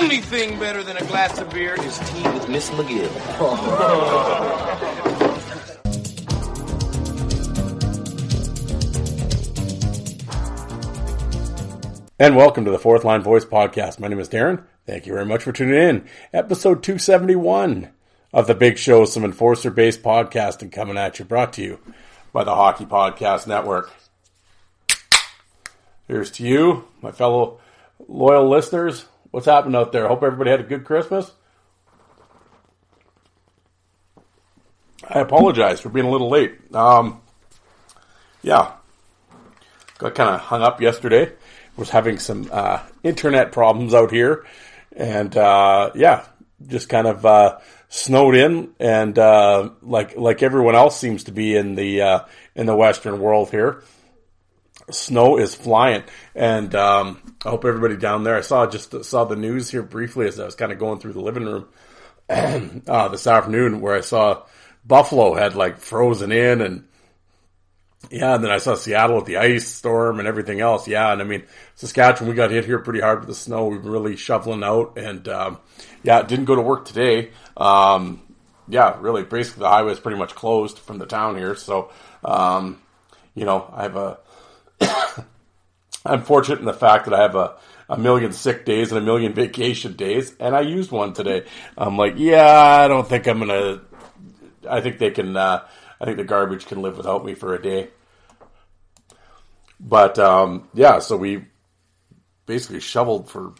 Only thing better than a glass of beer is tea with Miss McGill. And welcome to the Fourth Line Voice Podcast. My name is Darren. Thank you very much for tuning in. Episode 271 of the Big Show, some enforcer based podcasting coming at you, brought to you by the Hockey Podcast Network. Here's to you, my fellow loyal listeners. What's happening out there? Hope everybody had a good Christmas. I apologize for being a little late. Um, yeah, got kind of hung up yesterday. Was having some uh, internet problems out here, and uh, yeah, just kind of uh, snowed in, and uh, like like everyone else seems to be in the uh, in the Western world here snow is flying, and um, I hope everybody down there. I saw just saw the news here briefly as I was kind of going through the living room uh, this afternoon, where I saw Buffalo had like frozen in, and yeah, and then I saw Seattle with the ice storm and everything else. Yeah, and I mean Saskatchewan, we got hit here pretty hard with the snow. We've been really shoveling out, and um, yeah, didn't go to work today. Um, yeah, really, basically the highway is pretty much closed from the town here. So, um, you know, I have a I'm fortunate in the fact that I have a, a million sick days and a million vacation days, and I used one today. I'm like, yeah, I don't think I'm gonna. I think they can. Uh, I think the garbage can live without me for a day. But um, yeah, so we basically shoveled for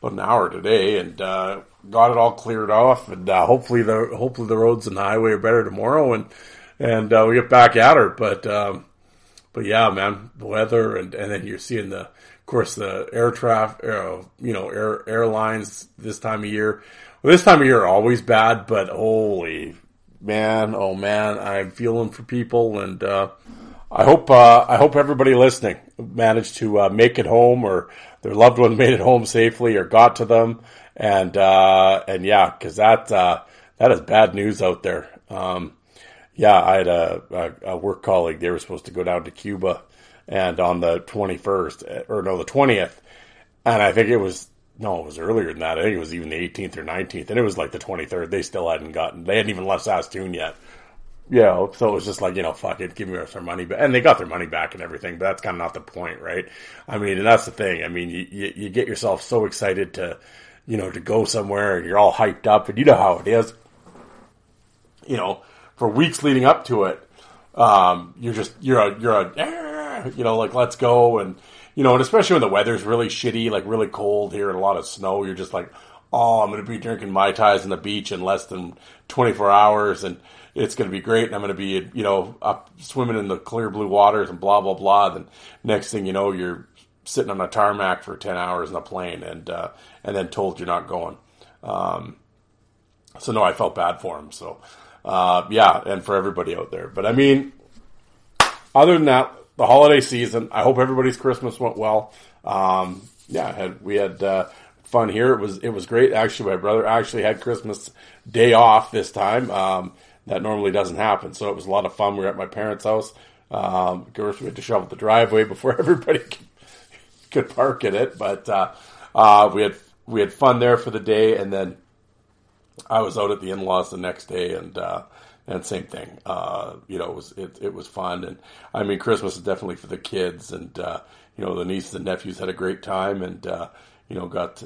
about an hour today and uh, got it all cleared off, and uh, hopefully the hopefully the roads and the highway are better tomorrow, and and uh, we get back at her. But um, but yeah, man, the weather and, and then you're seeing the, of course, the air traffic, uh, you know, air airlines this time of year. Well, this time of year always bad, but holy man, oh man, I'm feeling for people, and uh, I hope uh, I hope everybody listening managed to uh, make it home, or their loved one made it home safely, or got to them, and uh, and yeah, because that uh, that is bad news out there. Um, yeah, I had a, a, a, work colleague. They were supposed to go down to Cuba, and on the twenty first, eh, or no, the twentieth, and I think it was no, it was earlier than that. I think it was even the eighteenth or nineteenth, and it was like the twenty third. They still hadn't gotten. They hadn't even left Saskatoon yet. Yeah, so it was just like you know, fuck it, give me our money back, and they got their money back and everything. But that's kind of not the point, right? I mean, and that's the thing. I mean, you, you, you get yourself so excited to, you know, to go somewhere, and you're all hyped up, and you know how it is. You know, for weeks leading up to it, um, you're just you're a you're a you know like let's go and you know and especially when the weather's really shitty, like really cold here and a lot of snow, you're just like, oh, I'm going to be drinking mai tais on the beach in less than 24 hours and it's going to be great and I'm going to be you know up swimming in the clear blue waters and blah blah blah. Then next thing you know, you're sitting on a tarmac for 10 hours in a plane and uh, and then told you're not going. Um, so no, I felt bad for him. So uh, yeah, and for everybody out there. But I mean, other than that, the holiday season. I hope everybody's Christmas went well. Um, yeah, had, we had uh, fun here. It was it was great. Actually, my brother actually had Christmas day off this time. Um, that normally doesn't happen, so it was a lot of fun. We were at my parents' house. Um, of course, we had to shovel the driveway before everybody could, could park in it, but uh, uh, we had we had fun there for the day, and then I was out at the in-laws the next day, and uh, and same thing. Uh, you know, it was it, it was fun, and I mean, Christmas is definitely for the kids, and uh, you know, the nieces and nephews had a great time, and uh, you know, got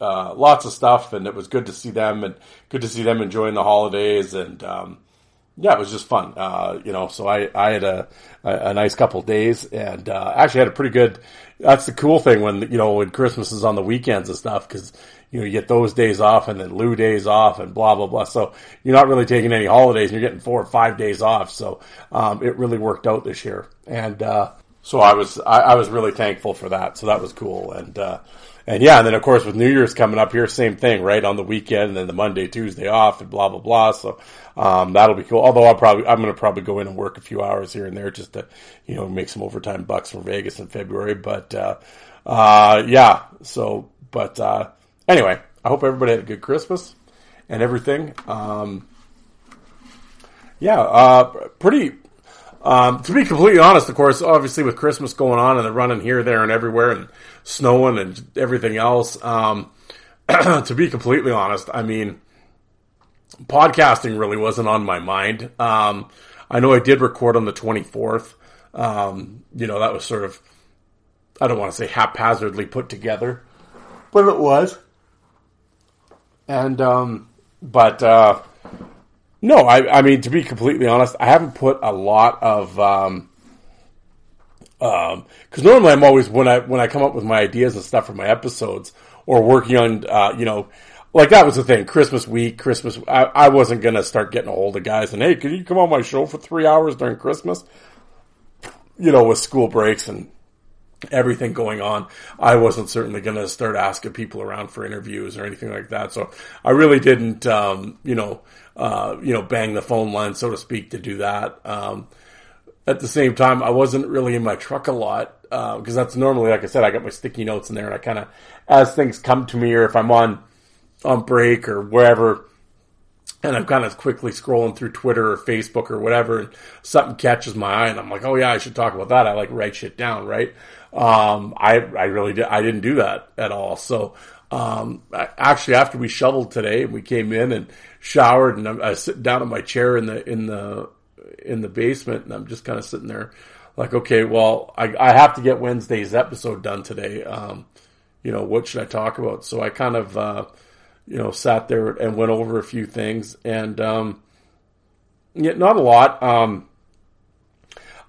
uh, lots of stuff, and it was good to see them, and good to see them enjoying the holidays, and um, yeah, it was just fun. Uh, you know, so I, I had a, a, a nice couple days and, uh, actually had a pretty good, that's the cool thing when, you know, when Christmas is on the weekends and stuff, cause, you know, you get those days off and then Lou days off and blah, blah, blah. So you're not really taking any holidays and you're getting four or five days off. So, um, it really worked out this year. And, uh, so I was, I, I was really thankful for that. So that was cool. And, uh, and yeah, and then of course with New Year's coming up here, same thing, right? On the weekend and then the Monday, Tuesday off and blah, blah, blah. So, um, that'll be cool. Although I'll probably, I'm going to probably go in and work a few hours here and there just to, you know, make some overtime bucks for Vegas in February. But, uh, uh, yeah. So, but, uh, anyway, I hope everybody had a good Christmas and everything. Um, yeah, uh, pretty, um, to be completely honest, of course, obviously with Christmas going on and the running here, there, and everywhere, and snowing and everything else. Um, to be completely honest, I mean, podcasting really wasn't on my mind. Um, I know I did record on the 24th. Um, you know, that was sort of, I don't want to say haphazardly put together, but it was. And, um, but, uh, no, I, I mean, to be completely honest, I haven't put a lot of, um, um, cause normally I'm always, when I, when I come up with my ideas and stuff for my episodes or working on, uh, you know, like that was the thing. Christmas week, Christmas, I, I wasn't to start getting a hold of guys and, hey, can you come on my show for three hours during Christmas? You know, with school breaks and everything going on, I wasn't certainly going to start asking people around for interviews or anything like that. So I really didn't, um, you know, uh, you know, bang the phone line, so to speak, to do that. Um, at the same time, I wasn't really in my truck a lot because uh, that's normally, like I said, I got my sticky notes in there, and I kind of, as things come to me, or if I'm on on break or wherever, and I'm kind of quickly scrolling through Twitter or Facebook or whatever, and something catches my eye, and I'm like, oh yeah, I should talk about that. I like write shit down, right? Um, I I really did. I didn't do that at all. So um, actually, after we shoveled today, and we came in and showered, and I'm, I sitting down in my chair in the in the in the basement, and I'm just kind of sitting there, like, okay, well, I, I have to get Wednesday's episode done today. Um, you know, what should I talk about? So I kind of, uh, you know, sat there and went over a few things, and um, yeah, not a lot. Um,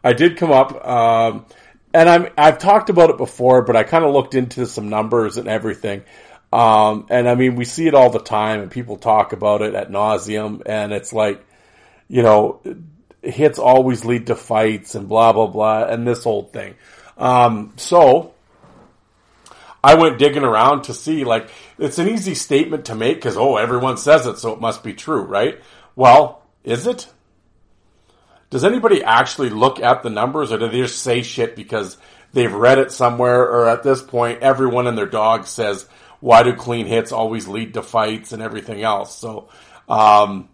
I did come up, um, and I'm I've talked about it before, but I kind of looked into some numbers and everything. Um, and I mean, we see it all the time, and people talk about it at nauseum, and it's like, you know, hits always lead to fights and blah blah blah, and this whole thing. Um, so I went digging around to see, like, it's an easy statement to make because oh, everyone says it, so it must be true, right? Well, is it? Does anybody actually look at the numbers, or do they just say shit because they've read it somewhere, or at this point, everyone and their dog says why do clean hits always lead to fights and everything else? So, um,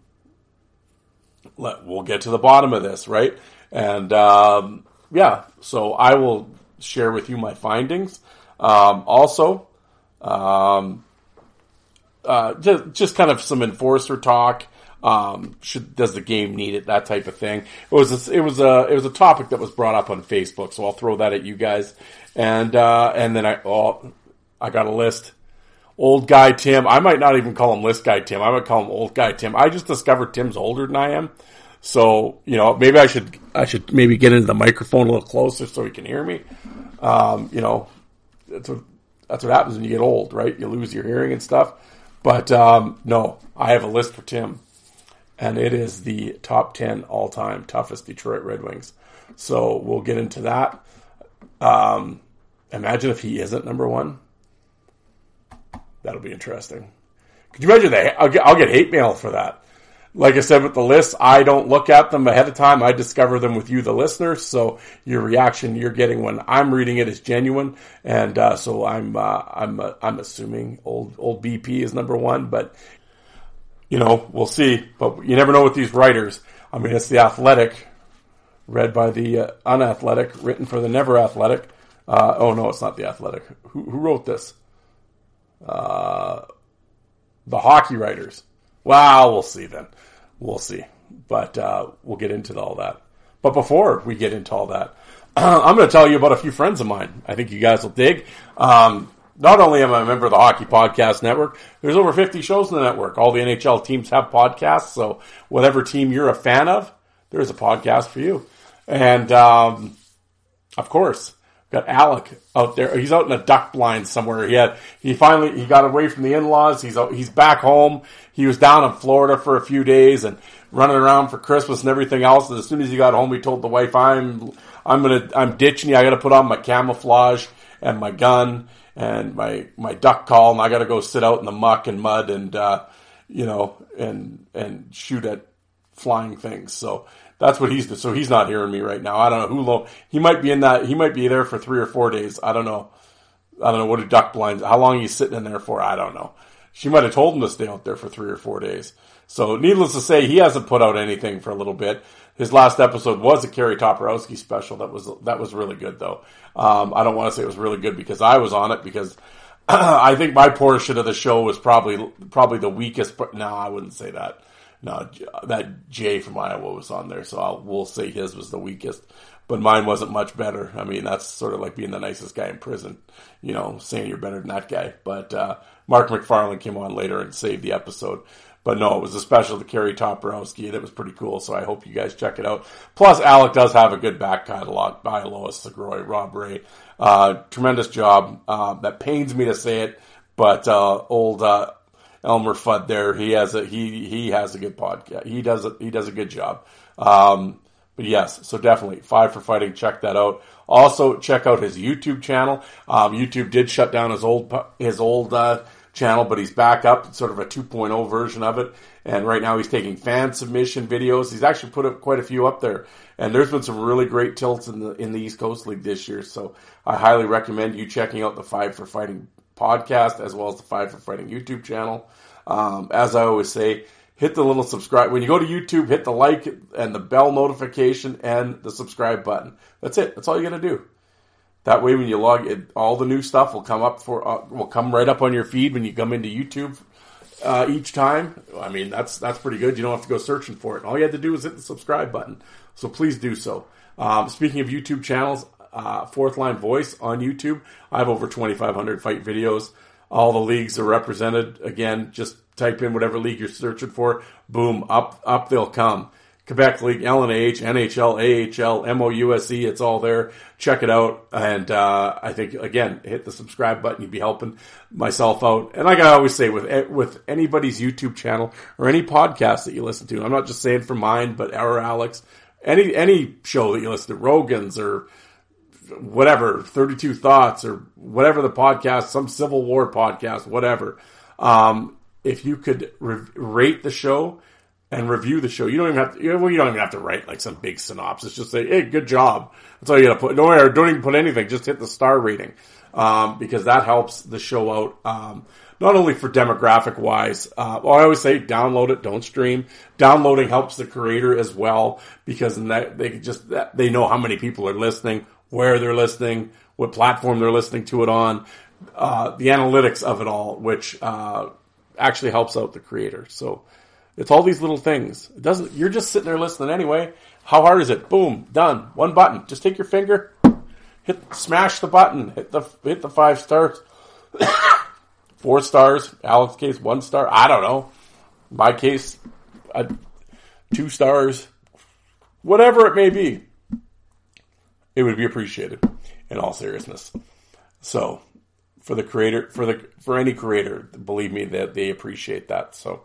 let, we'll get to the bottom of this, right? And um, yeah, so I will share with you my findings. Um, also, um, uh, just, just kind of some enforcer talk. Um, should does the game need it? That type of thing. It was a, it was a it was a topic that was brought up on Facebook, so I'll throw that at you guys. And uh, and then I oh I got a list old guy Tim. I might not even call him list guy Tim. I might call him old guy Tim. I just discovered Tim's older than I am. So, you know, maybe I should, I should maybe get into the microphone a little closer so he can hear me. Um, you know, that's what, that's what happens when you get old, right? You lose your hearing and stuff. But, um, no, I have a list for Tim and it is the top 10 all time toughest Detroit Red Wings. So we'll get into that. Um, imagine if he isn't number one. That'll be interesting. Could you imagine that? I'll get, I'll get hate mail for that. Like I said with the lists, I don't look at them ahead of time. I discover them with you, the listeners. So your reaction you're getting when I'm reading it is genuine, and uh, so I'm uh, I'm uh, I'm assuming old old BP is number one, but you know we'll see. But you never know with these writers. I mean, it's the Athletic, read by the uh, unathletic, written for the never athletic. Uh, oh no, it's not the Athletic. Who, who wrote this? Uh, the hockey writers. Well, we'll see then. We'll see. but uh, we'll get into all that. But before we get into all that, I'm going to tell you about a few friends of mine. I think you guys will dig. Um, not only am I a member of the Hockey Podcast Network, there's over 50 shows in the network. All the NHL teams have podcasts, so whatever team you're a fan of, there's a podcast for you. And um, of course, got Alec out there. He's out in a duck blind somewhere. He had he finally he got away from the in-laws. He's he's back home. He was down in Florida for a few days and running around for Christmas and everything else. And as soon as he got home, he told the wife, "I'm I'm gonna I'm ditching you. I got to put on my camouflage and my gun." and my my duck call, and I got to go sit out in the muck and mud and uh, you know and and shoot at flying things. So that's what he's so he's not hearing me right now. I don't know who long he might be in that. He might be there for three or four days. I don't know. I don't know what a duck blinds. How long he's sitting in there for? I don't know. She might have told him to stay out there for three or four days. So needless to say, he hasn't put out anything for a little bit. His last episode was a Kerry Toporowski special. That was that was really good though. Um, I don't want to say it was really good because I was on it because I think my portion of the show was probably probably the weakest. No, I wouldn't say that. No, that Jay from Iowa was on there, so I'll, we'll say his was the weakest. But mine wasn't much better. I mean, that's sort of like being the nicest guy in prison, you know, saying you're better than that guy. But uh, Mark McFarland came on later and saved the episode. But no, it was a special to Kerry Toporowski, it was pretty cool. So I hope you guys check it out. Plus, Alec does have a good back catalog by Lois Segroy, Rob Ray. Uh, tremendous job. Uh, that pains me to say it, but uh, old uh, Elmer Fudd there, he has a he he has a good podcast. He does a, he does a good job. Um, but yes, so definitely five for fighting. Check that out. Also, check out his YouTube channel. Um, YouTube did shut down his old his old uh, channel, but he's back up. Sort of a 2.0 version of it. And right now he's taking fan submission videos. He's actually put up quite a few up there. And there's been some really great tilts in the in the East Coast League this year. So I highly recommend you checking out the Five for Fighting podcast as well as the Five for Fighting YouTube channel. Um, as I always say, hit the little subscribe when you go to YouTube. Hit the like and the bell notification and the subscribe button. That's it. That's all you got to do. That way, when you log in, all the new stuff will come up for uh, will come right up on your feed when you come into YouTube uh, each time. I mean, that's that's pretty good. You don't have to go searching for it. All you have to do is hit the subscribe button. So please do so. Um, speaking of YouTube channels, uh, Fourth Line Voice on YouTube. I have over 2,500 fight videos. All the leagues are represented. Again, just type in whatever league you're searching for. Boom, up up they'll come. Quebec League, LNH, NHL, AHL, MOUSE, it's all there. Check it out. And, uh, I think, again, hit the subscribe button. You'd be helping myself out. And like I always say, with, with anybody's YouTube channel or any podcast that you listen to, I'm not just saying for mine, but our Alex, any, any show that you listen to, Rogan's or whatever, 32 Thoughts or whatever the podcast, some Civil War podcast, whatever. Um, if you could re- rate the show, and review the show. You don't even have to, well, you don't even have to write like some big synopsis. Just say, hey, good job. That's all you gotta put. Don't, don't even put anything. Just hit the star rating. Um, because that helps the show out. Um, not only for demographic wise, uh, well, I always say download it, don't stream. Downloading helps the creator as well because that, they just, that, they know how many people are listening, where they're listening, what platform they're listening to it on, uh, the analytics of it all, which, uh, actually helps out the creator. So, it's all these little things. It doesn't. You're just sitting there listening anyway. How hard is it? Boom, done. One button. Just take your finger, hit, smash the button, hit the hit the five stars, four stars. Alex case one star. I don't know. My case, uh, two stars. Whatever it may be, it would be appreciated. In all seriousness, so for the creator, for the for any creator, believe me that they appreciate that. So.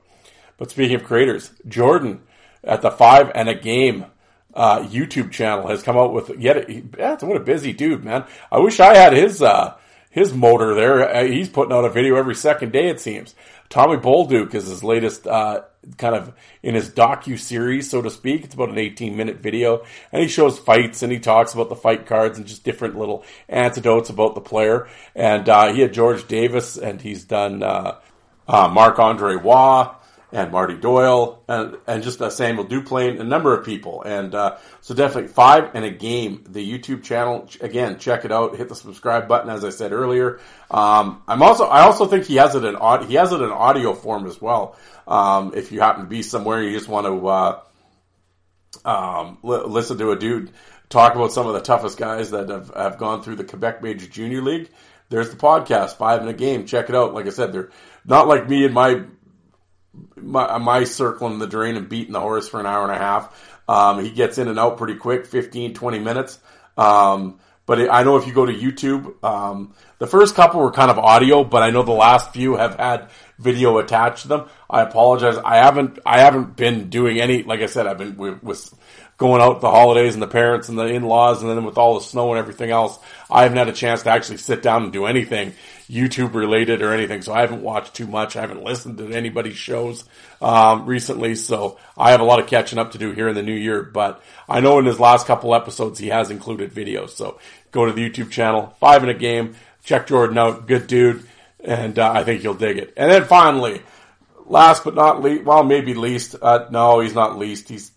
But speaking of creators, Jordan at the five and a game uh, YouTube channel has come out with yet. Yeah, what a busy dude, man. I wish I had his uh, his motor there. Uh, he's putting out a video every second day, it seems. Tommy Bolduc is his latest uh, kind of in his docu series, so to speak. It's about an 18 minute video, and he shows fights and he talks about the fight cards and just different little anecdotes about the player. And uh, he had George Davis, and he's done uh, uh Marc Andre Waugh and Marty Doyle and, and just uh, Samuel Duplain, a number of people. And uh, so definitely five and a game, the YouTube channel. Again, check it out. Hit the subscribe button, as I said earlier. Um, I'm also I also think he has it in he has it in audio form as well. Um, if you happen to be somewhere, you just want to uh, um, li- listen to a dude talk about some of the toughest guys that have, have gone through the Quebec Major Junior League, there's the podcast, Five in a Game. Check it out. Like I said, they're not like me and my my, my circling the drain and beating the horse for an hour and a half. Um, he gets in and out pretty quick, 15, 20 minutes. Um, but it, I know if you go to YouTube, um, the first couple were kind of audio, but I know the last few have had video attached to them. I apologize. I haven't, I haven't been doing any, like I said, I've been with, with going out the holidays and the parents and the in-laws and then with all the snow and everything else, I haven't had a chance to actually sit down and do anything YouTube related or anything. So I haven't watched too much. I haven't listened to anybody's shows, um, recently. So I have a lot of catching up to do here in the new year, but I know in his last couple episodes, he has included videos. So go to the YouTube channel, five in a game, check Jordan out. Good dude. And, uh, I think you'll dig it. And then finally, last but not least, well, maybe least, uh, no, he's not least. He's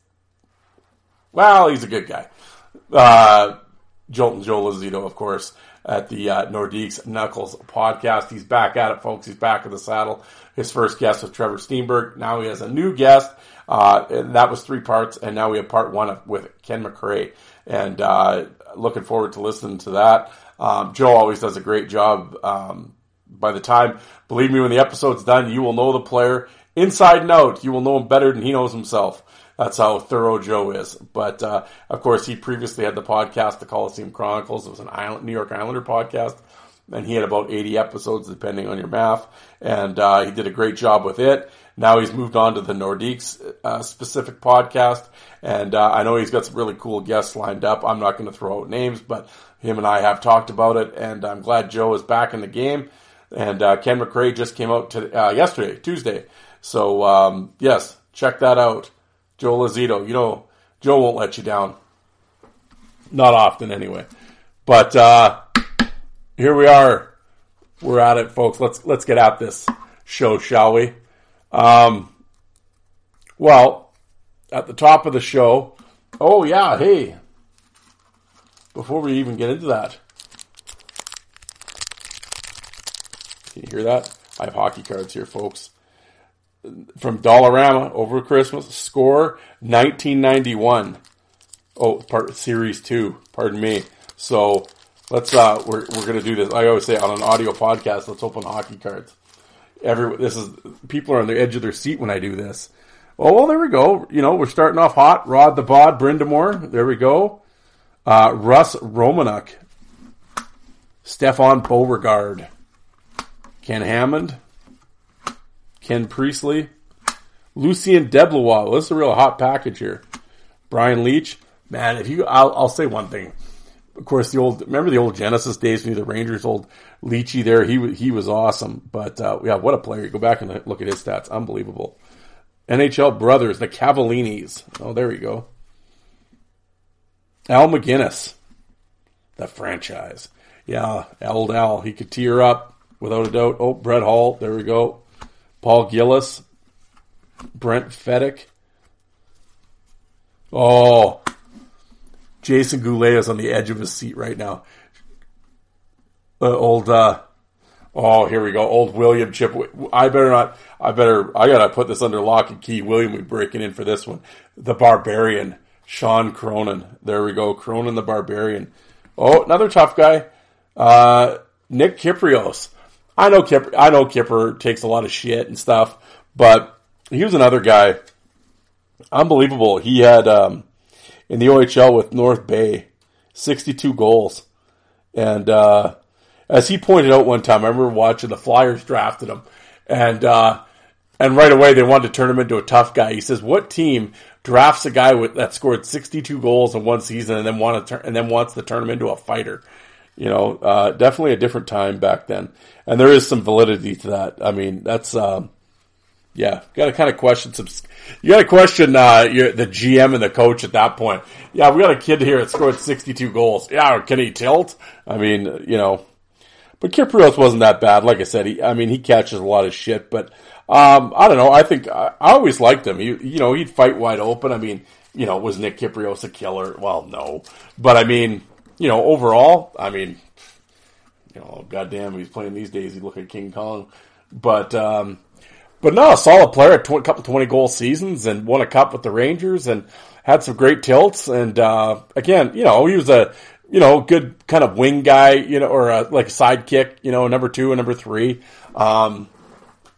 well, he's a good guy. Uh, Jolton Joe Lazito, of course, at the uh, Nordiques Knuckles podcast. He's back at it, folks. He's back in the saddle. His first guest was Trevor Stienburg. Now he has a new guest. Uh, and that was three parts, and now we have part one of, with Ken McRae. And uh, looking forward to listening to that. Um, Joe always does a great job. Um, by the time, believe me, when the episode's done, you will know the player inside and out. You will know him better than he knows himself. That's how thorough Joe is. But uh, of course, he previously had the podcast, the Coliseum Chronicles. It was an Island, New York Islander podcast, and he had about 80 episodes, depending on your math. And uh, he did a great job with it. Now he's moved on to the Nordiques uh, specific podcast, and uh, I know he's got some really cool guests lined up. I'm not going to throw out names, but him and I have talked about it, and I'm glad Joe is back in the game. And uh, Ken McRae just came out to, uh, yesterday, Tuesday. So um, yes, check that out. Joe Lazito. You know, Joe won't let you down. Not often, anyway. But uh, here we are. We're at it, folks. Let's let's get at this show, shall we? Um, well, at the top of the show. Oh yeah, hey. Before we even get into that, can you hear that? I have hockey cards here, folks from Dollarama over Christmas. Score 1991. Oh, part series two. Pardon me. So let's uh, we're we're gonna do this. I always say on an audio podcast. Let's open hockey cards. Every this is people are on the edge of their seat when I do this. Oh well, there we go. You know we're starting off hot. Rod the Bod, Brind'Amour. There we go. Uh, Russ Romaniuk, Stefan Beauregard, Ken Hammond, Ken Priestley, Lucien Deblois. Well, this is a real hot package here. Brian Leetch. Man, if you, I'll, I'll say one thing. Of course, the old, remember the old Genesis days when the Rangers old Leachy there? He, he was awesome. But, uh, yeah, what a player. Go back and look at his stats. Unbelievable. NHL brothers, the Cavallinis. Oh, there we go. Al MacInnis, The franchise. Yeah, old Al. He could tear up without a doubt. Oh, Brett Hull, There we go. Paul Gillis, Brent Fedyk. Oh, Jason Goulet is on the edge of his seat right now. Uh, old, uh, oh, here we go. Old William Chip. I better not, I better, I gotta put this under lock and key. William, we breaking in for this one. The Barbarian, Shawn Cronin. There we go. Cronin the Barbarian. Oh, another tough guy. Uh, Nick Kypreos. I know Kipper, I know Kipper takes a lot of shit and stuff, but he was another guy. Unbelievable. He had um, in the OHL with North Bay, sixty-two goals, and uh, as he pointed out one time, I remember watching the Flyers drafted him, and uh, and right away they wanted to turn him into a tough guy. He says, "What team drafts a guy with that scored sixty-two goals in one season and then want to turn and then wants to turn him into a fighter?" You know, uh, definitely a different time back then, and there is some validity to that. I mean, that's um, yeah, got to kind of question some. You got to question uh, your, the GM and the coach at that point. Yeah, we got a kid here that scored sixty-two goals. Yeah, can he tilt? I mean, you know, but Kypreos wasn't that bad. Like I said, he, I mean, he catches a lot of shit, but um, I don't know. I think I, I always liked him. He, you know, he'd fight wide open. I mean, you know, was Nick Kypreos a killer? Well, no, but I mean you know, overall, I mean, you know, goddamn, he's playing these days. He look like King Kong, but um, but no, a solid player, a tw- couple twenty goal seasons, and won a cup with the Rangers, and had some great tilts, and uh, again, you know, he was a you know good kind of wing guy, you know, or a, like a sidekick, you know, number two and number three. Um,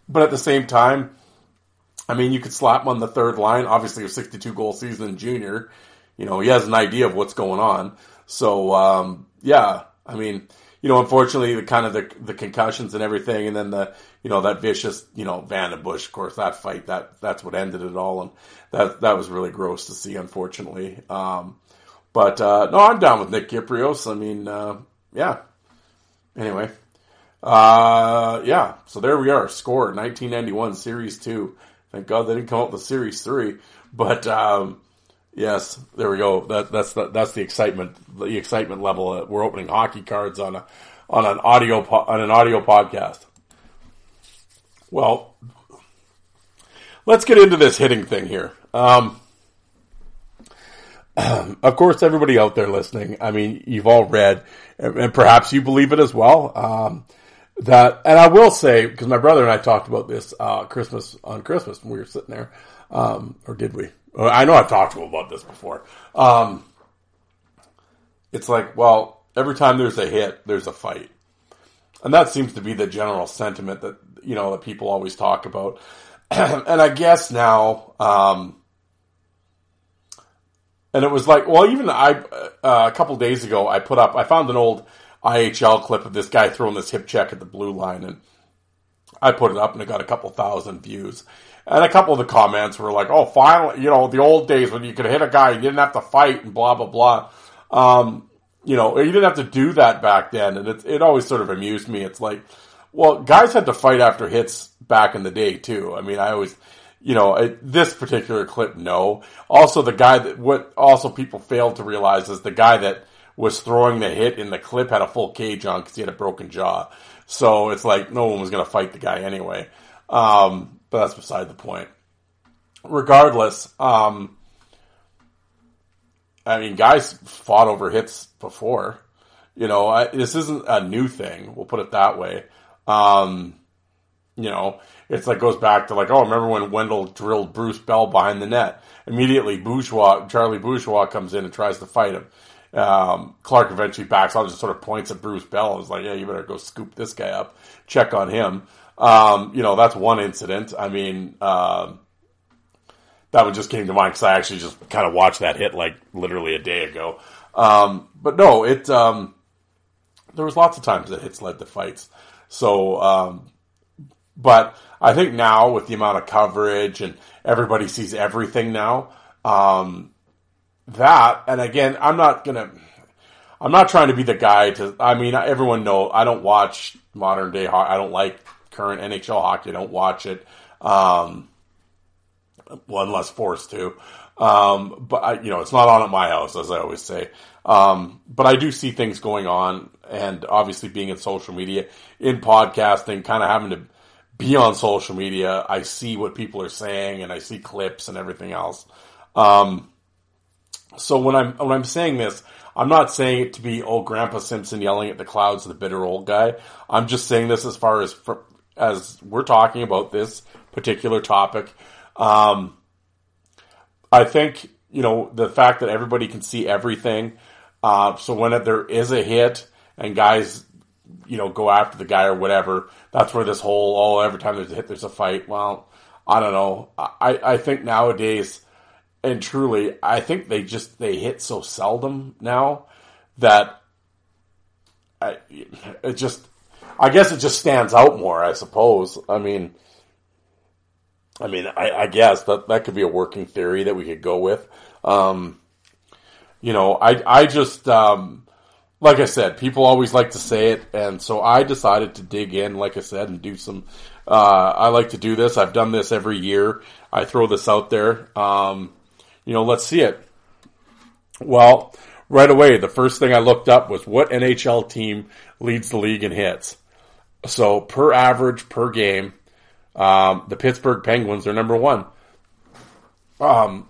but at the same time, I mean, you could slap him on the third line. Obviously, a 62 goal season junior. You know, he has an idea of what's going on. So, um, yeah, I mean, you know, unfortunately, the kind of the, the concussions and everything, and then the, you know, that vicious, you know, Van Bush, of course, that fight, that, that's what ended it all. And that, that was really gross to see, unfortunately. Um, but, uh, no, I'm down with Nick Kypreos. I mean, uh, yeah. Anyway. Uh, yeah. So there we are. Score 1991 Series 2. Thank God they didn't come up with Series 3. But, um, Yes, there we go. That, that's the, that's the excitement. The excitement level. Uh, we're opening hockey cards on a on an audio po- on an audio podcast. Well, let's get into this hitting thing here. Um, of course, everybody out there listening, I mean, you've all read, and, perhaps you believe it as well. Um, that, and I will say, because my brother and I talked about this uh, Christmas on Christmas when we were sitting there, um, or did we? I know I've talked to him about this before. Um, it's like, well, every time there's a hit, there's a fight. And that seems to be the general sentiment that, you know, that people always talk about. and I guess now, um, and it was like, well, even I, uh, a couple days ago, I put up, I found an old IHL clip of this guy throwing this hip check at the blue line and I put it up and it got a couple thousand views. And a couple of the comments were like, "Oh, finally, you know, the old days when you could hit a guy, you didn't have to fight and blah blah blah." Um, you know, you didn't have to do that back then, and it it always sort of amused me. It's like, well, guys had to fight after hits back in the day too. I mean, I always, you know, this particular clip, no. Also, the guy that what also people failed to realize is the guy that was throwing the hit in the clip had a full cage on because he had a broken jaw. So it's like no one was going to fight the guy anyway. Um, but that's beside the point. Regardless, um, I mean, guys fought over hits before. You know, I, this isn't a new thing. We'll put it that way. Um, you know, it's like goes back to like, oh, remember when Wendel drilled Bruce Bell behind the net? Immediately, Bourgeois, Charlie Bourgeois comes in and tries to fight him. Um, Clark eventually backs off, just sort of points at Bruce Bell and is like, yeah, you better go scoop this guy up, check on him. Um, you know, that's one incident. I mean, uh, that one just came to mind because I actually just kind of watched that hit like literally a day ago. Um, but no, it, um, there was lots of times that hits led to fights. So, um, but I think now with the amount of coverage and everybody sees everything now, um, that, and again, I'm not gonna, I'm not trying to be the guy to, I mean, everyone know I don't watch modern day, I don't like current NHL hockey. Don't watch it. Um, one less forced to. Um, but I, you know, it's not on at my house, as I always say. Um, but I do see things going on, and obviously being in social media, in podcasting, kind of having to be on social media, I see what people are saying, and I see clips and everything else. Um, so when I'm when I'm saying this, I'm not saying it to be old Grandpa Simpson yelling at the clouds, the bitter old guy. I'm just saying this as far as as we're talking about this particular topic. Um, I think you know the fact that everybody can see everything. Uh, so when there is a hit and guys, you know, go after the guy or whatever, that's where this whole oh every time there's a hit there's a fight. Well, I don't know. I I think nowadays, and truly, I think they just they hit so seldom now that I, it just I guess it just stands out more, I suppose. I mean, I mean, I, I guess that that could be a working theory that we could go with. Um, you know, I I just um, like I said, people always like to say it, and so I decided to dig in, like I said, and do some. Uh, I like to do this. I've done this every year. I throw this out there. Um, you know, let's see it. Well, right away, the first thing I looked up was what NHL team leads the league in hits. So per average per game, um, the Pittsburgh Penguins are number one um,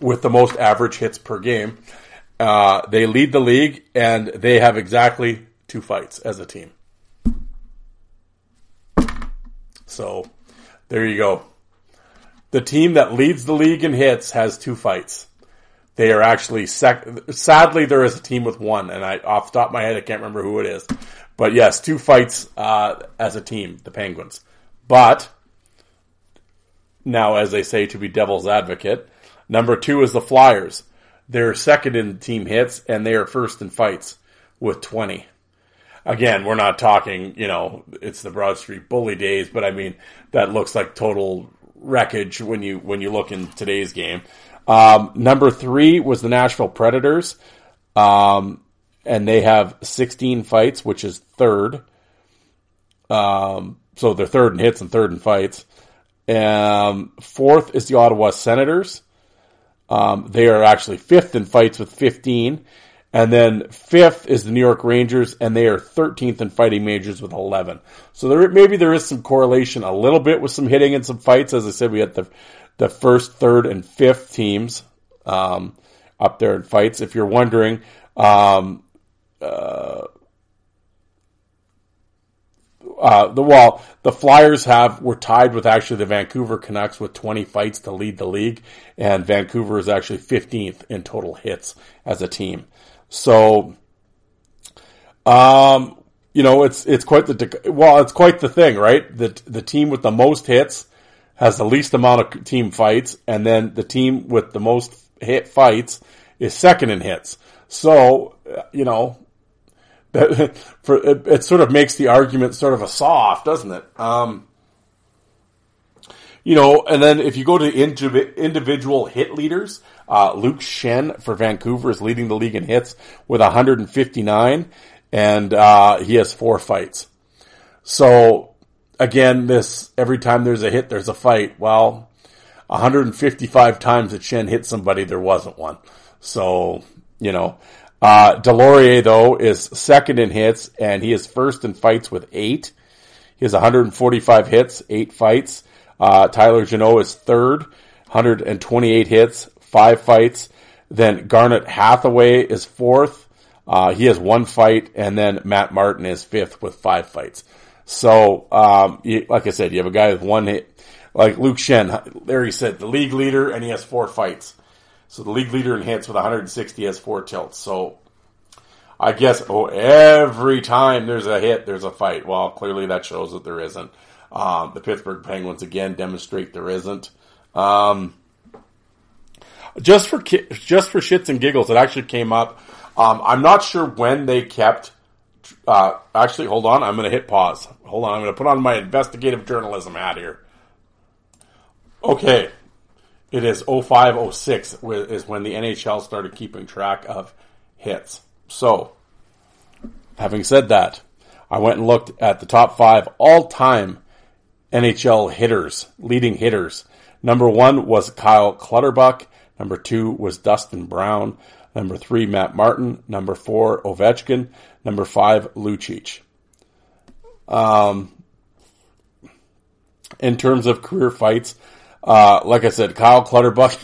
with the most average hits per game. Uh, they lead the league, and they have exactly two fights as a team. So there you go. The team that leads the league in hits has two fights. They are actually sec- sadly there is a team with one, and I off the top of my head I can't remember who it is, but yes, two fights uh, as a team, the Penguins. But now, as they say, to be devil's advocate, number two is the Flyers. They're second in team hits, and they are first in fights with twenty. Again, we're not talking, you know, it's the Broad Street Bully days, but I mean that looks like total wreckage when you when you look in today's game. Um, number three was the Nashville Predators, um, and they have 16 fights, which is third. Um, so they're third in hits and third in fights. Um, fourth is the Ottawa Senators. Um, they are actually fifth in fights with 15. And then fifth is the New York Rangers, and they are 13th in fighting majors with 11. So there, maybe there is some correlation a little bit with some hitting and some fights. As I said, we had the, the first, third, and fifth teams, um, up there in fights. If you're wondering, um, uh, uh, the well, the Flyers have were tied with actually the Vancouver Canucks with 20 fights to lead the league, and Vancouver is actually 15th in total hits as a team. So, um, you know, it's it's quite the well, it's quite the thing, right? The the team with the most hits has the least amount of team fights, and then the team with the most hit fights is second in hits. So, you know, that for it, it sort of makes the argument sort of a soft, doesn't it? Um, you know, and then if you go to individual hit leaders, uh, Luke Schenn for Vancouver is leading the league in hits with 159, and uh, he has four fights. So again, this every time there's a hit, there's a fight. Well, 155 times that Schenn hit somebody, there wasn't one. So you know, uh, Deslauriers though is second in hits, and he is first in fights with eight. He has 145 hits, eight fights. Uh, Tyler Jeannot is third, 128 hits, five fights. Then Garnet Hathaway is fourth. Uh, he has one fight, and then Matt Martin is fifth with five fights. So, um, you, like I said, you have a guy with one hit, like Luke Schenn. He said the league leader, and he has four fights. So the league leader in hits with 160 has four tilts. So I guess oh, every time there's a hit, there's a fight. Well, clearly that shows that there isn't. Um, the Pittsburgh Penguins again demonstrate there isn't. Um, just for just for shits and giggles, it actually came up. Um, I'm not sure when they kept. Uh, actually, hold on. I'm going to hit pause. Hold on. I'm going to put on my investigative journalism hat here. Okay, it is 0506 is when the NHL started keeping track of hits. So, having said that, I went and looked at the top five all time NHL hitters, leading hitters. Number one was Kyle Clutterbuck. Number two was Dustin Brown. Number three, Matt Martin. Number four, Ovechkin. Number five, Lucic. Um, in terms of career fights, uh, like I said, Kyle Clutterbuck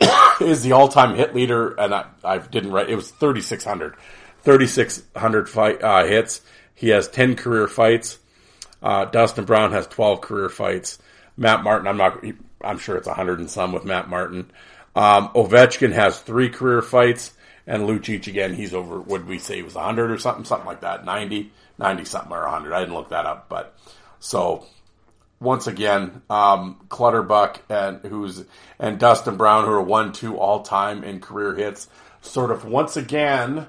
is the all-time hit leader, and I, I didn't write. It was 3,600, 3,600 fight uh, hits. He has 10 career fights. Uh, Dustin Brown has 12 career fights. Matt Martin, I'm not, I'm sure it's 100 and some with Matt Martin. Um, Ovechkin has three career fights, and Lucic again, he's over, would we say he was 100 or something, something like that, 90, 90 something or 100. I didn't look that up, but so once again, um, Clutterbuck and who's and Dustin Brown, who are one two all time in career hits, sort of once again,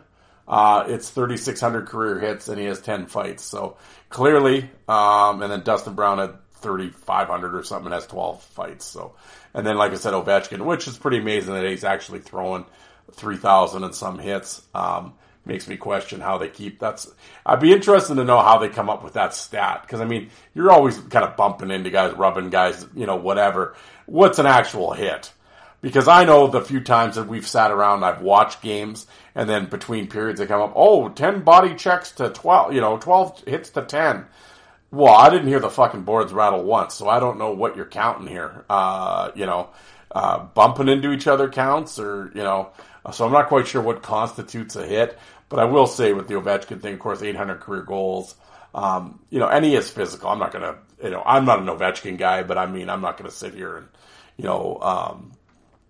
uh, it's 3,600 career hits and he has 10 fights. So clearly, um, and then Dustin Brown had 3,500 or something and has 12 fights. So, and then like I said, Ovechkin, which is pretty amazing that he's actually throwing 3,000 and some hits. Um, makes me question how they keep that's I'd be interested to know how they come up with that stat because I mean you're always kind of bumping into guys rubbing guys you know whatever what's an actual hit because I know the few times that we've sat around I've watched games and then between periods they come up, oh, 10 body checks to 12, you know, 12 hits to 10. Well, I didn't hear the fucking boards rattle once, so I don't know what you're counting here. Uh, you know, uh, bumping into each other counts or, you know, so I'm not quite sure what constitutes a hit, but I will say with the Ovechkin thing, of course, 800 career goals. Um, you know, and he is physical. I'm not to, you know, I'm not an Ovechkin guy, but I mean, I'm not to sit here and, you know, um,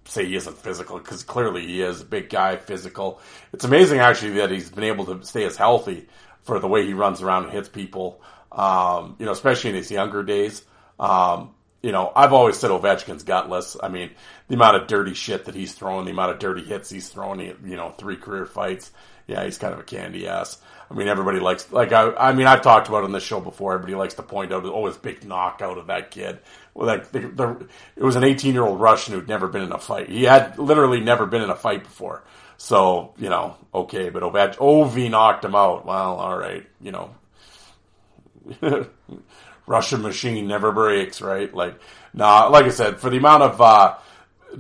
say he isn't physical because clearly he is a big guy, physical. It's amazing actually that he's been able to stay as healthy for the way he runs around and hits people. Um, you know, especially in his younger days. Um, you know, I've always said Ovechkin's gutless. I mean, the amount of dirty shit that he's throwing, the amount of dirty hits he's throwing, you know, three career fights. Yeah, he's kind of a candy ass. I mean, everybody likes, like, I, I mean, I've talked about on this show before. Everybody likes to point out, oh, his big knockout of that kid. Well, like, the, the, it was an 18 year old Russian who'd never been in a fight. He had literally never been in a fight before. So, you know, okay, but Ovech, Ovi knocked him out. Well, alright, you know. Russian machine never breaks, right? Like, nah, like I said, for the amount of, uh,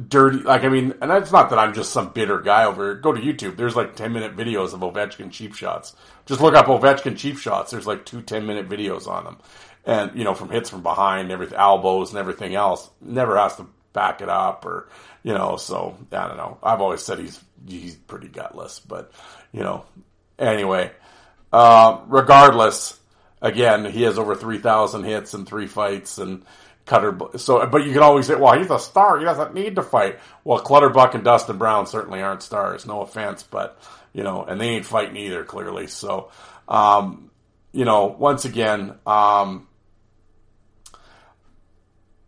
dirty, like, I mean, and it's not that I'm just some bitter guy over here. Go to YouTube. There's like 10 minute videos of Ovechkin cheap shots. Just look up Ovechkin cheap shots. There's like two 10 minute videos on them. And, you know, from hits from behind, everything, elbows and everything else. Never has to back it up or, you know, so I don't know. I've always said he's, he's pretty gutless, but, you know, anyway, uh, regardless, again, he has over 3,000 hits in three fights and Cutter. So, but you can always say, well, he's a star. He doesn't need to fight. Well, Clutterbuck and Dustin Brown certainly aren't stars. No offense, but you know, and they ain't fighting either, clearly. So, um, you know, once again, um,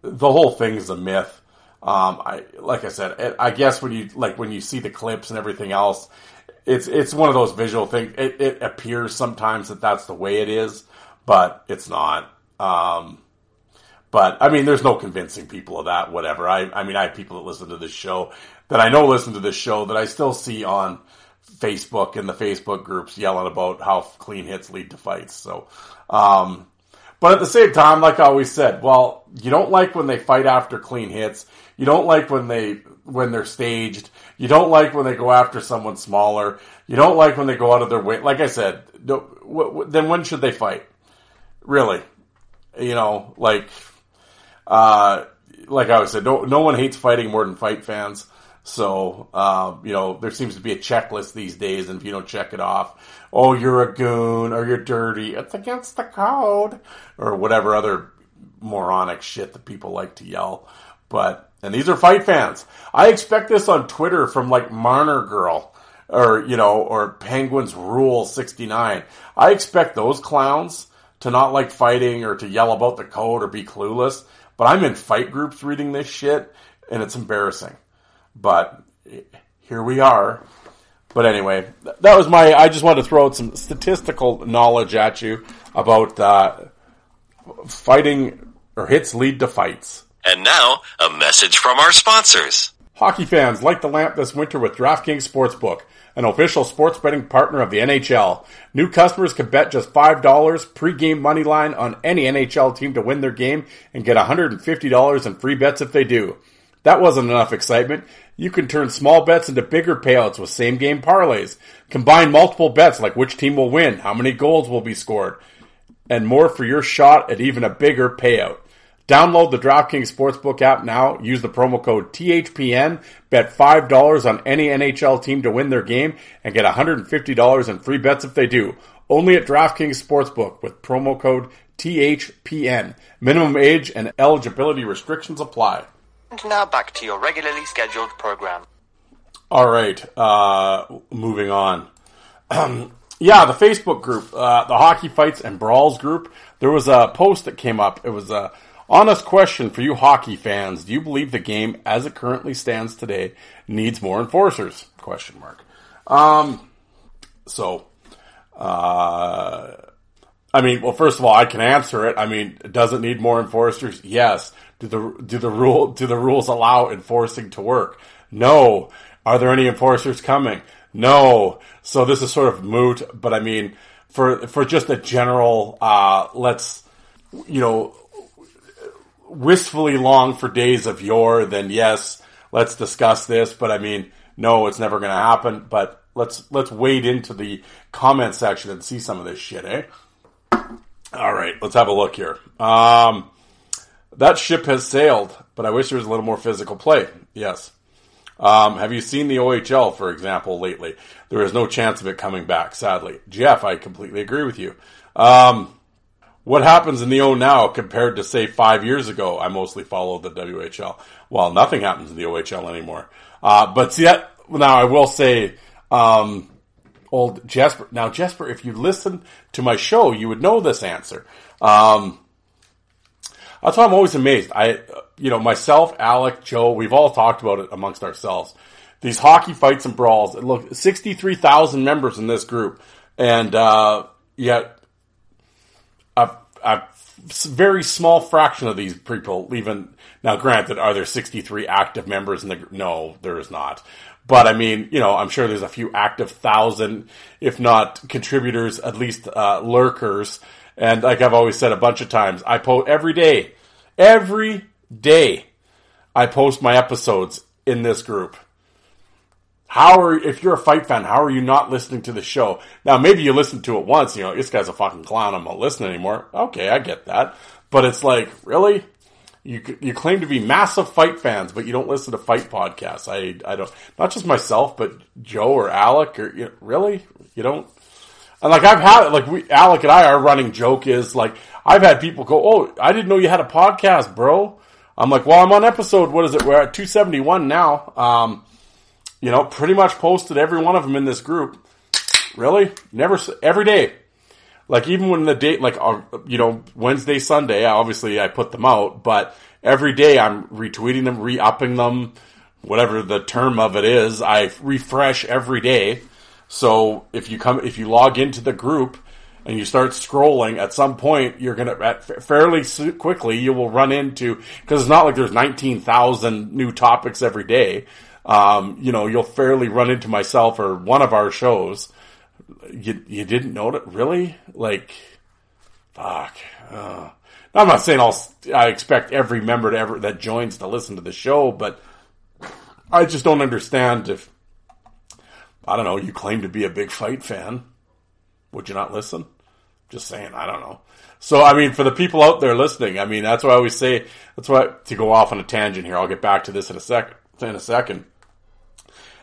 the whole thing is a myth. Um, I, like I said, I guess when you, like, when you see the clips and everything else, it's, it's one of those visual things. It, it appears sometimes that that's the way it is but it's not. Um, but I mean, there's no convincing people of that. Whatever. I, I mean, I have people that listen to this show that I know listen to this show that I still see on Facebook and the Facebook groups yelling about how clean hits lead to fights. So, um, but at the same time, like I always said, well, you don't like when they fight after clean hits. You don't like when they when they're staged. You don't like when they go after someone smaller. You don't like when they go out of their way. Like I said, then when should they fight? Really, you know, like, uh, like I was said, no, no one hates fighting more than fight fans. So, uh, you know, there seems to be a checklist these days, and if you don't check it off, oh, you're a goon, or you're dirty, it's against the code, or whatever other moronic shit that people like to yell. But, and these are fight fans. I expect this on Twitter from like Marner Girl, or, you know, or Penguins Rule 69. I expect those clowns to not like fighting or to yell about the code or be clueless. But I'm in fight groups reading this shit, and it's embarrassing. But here we are. But anyway, that was my. I just wanted to throw out some statistical knowledge at you about uh, fighting or hits lead to fights. And now, a message from our sponsors. Hockey fans, light the lamp this winter with DraftKings Sportsbook an official sports betting partner of the NHL. New customers can bet just $5 pre-game money line on any NHL team to win their game and get $150 in free bets if they do. That wasn't enough excitement. You can turn small bets into bigger payouts with same game parlays. Combine multiple bets like which team will win, how many goals will be scored, and more for your shot at even a bigger payout. Download the DraftKings Sportsbook app now. Use the promo code THPN. Bet $5 on any NHL team to win their game and get $150 in free bets if they do. Only at DraftKings Sportsbook with promo code THPN. Minimum age and eligibility restrictions apply. And now back to your regularly scheduled program. All right, uh, moving on. yeah, the Facebook group, uh, the Hockey Fights and Brawls group. There was a post that came up. It was a uh, Honest question for you hockey fans: Do you believe the game, as it currently stands today, needs more enforcers? Question mark. Um, so, uh, I mean, well, first of all, I can answer it. I mean, does it need more enforcers? Yes. Do the do the rule do the rules allow enforcing to work? No. Are there any enforcers coming? No. So this is sort of moot. But I mean, for for just a general, uh, let's you know wistfully long for days of yore, then yes, let's discuss this. But I mean, no, it's never going to happen. But let's let's wade into the comment section and see some of this shit, eh? All right, let's have a look here. Um, that ship has sailed, but I wish there was a little more physical play. Yes. Um, have you seen the OHL, for example, lately? There is no chance of it coming back, sadly. Jeff, I completely agree with you. Um, what happens in the O now compared to say five years ago? I mostly followed the WHL. Well, nothing happens in the OHL anymore. Uh, but see that now I will say, um, old Jesper. Now Jesper, if you listen to my show, you would know this answer. Um, that's why I'm always amazed. I, you know, myself, Alec, Joe, we've all talked about it amongst ourselves. These hockey fights and brawls. Look, 63,000 members in this group. And, uh, yet a, a very small fraction of these people even, now granted, are there 63 active members in the? No, there is not. But I mean, you know, I'm sure there's a few active thousand, if not contributors, at least, uh, lurkers and like I've always said a bunch of times, I post every day, every day, I post my episodes in this group. How are, if you're a fight fan, how are you not listening to the show? Now, maybe you listen to it once, you know, this guy's a fucking clown, I'm not listening anymore. Okay, I get that. But it's like, really? You, you claim to be massive fight fans, but you don't listen to fight podcasts. I, I don't, not just myself, but Joe or Alec or, you know, really? You don't? And like I've had like we Alec and I our running joke is like I've had people go, "Oh, I didn't know you had a podcast, bro." I'm like, "Well, I'm on episode what is it? We're at 271 now." Um, you know, pretty much posted every one of them in this group. Really? Never every day. Like even when the date like uh, you know, Wednesday, Sunday, obviously I put them out, but every day I'm retweeting them, re-upping them, whatever the term of it is. I refresh every day so if you come, if you log into the group and you start scrolling, at some point you're gonna, at fairly quickly, you will run into because it's not like there's nineteen thousand new topics every day. Um, you know, you'll fairly run into myself or one of our shows. You you didn't know it really? Like, fuck. Uh, I'm not saying I'll. I expect every member to ever that joins to listen to the show, but I just don't understand if I don't know, you claim to be a big fight fan. Would you not listen? Just saying, I don't know. So, I mean, for the people out there listening, I mean, that's why I always say, that's why, to go off on a tangent here, I'll get back to this in a sec, in a second.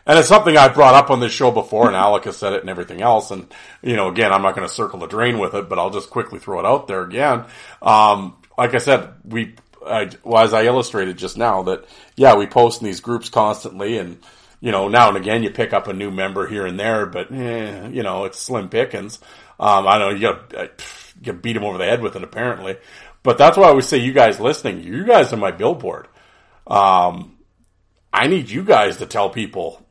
And it's something I brought up on this show before, and Alec has said it and everything else. And, you know, again, I'm not going to circle the drain with it, but I'll just quickly throw it out there again. Um, like I said, we, I, well, as I illustrated just now, that, yeah, we post in these groups constantly, and, you know, now and again you pick up a new member here and there, but eh, you know, it's slim pickings. Um, I know you got you beat them over the head with it apparently, but that's why I always say you guys listening, you guys are my billboard. Um, I need you guys to tell people,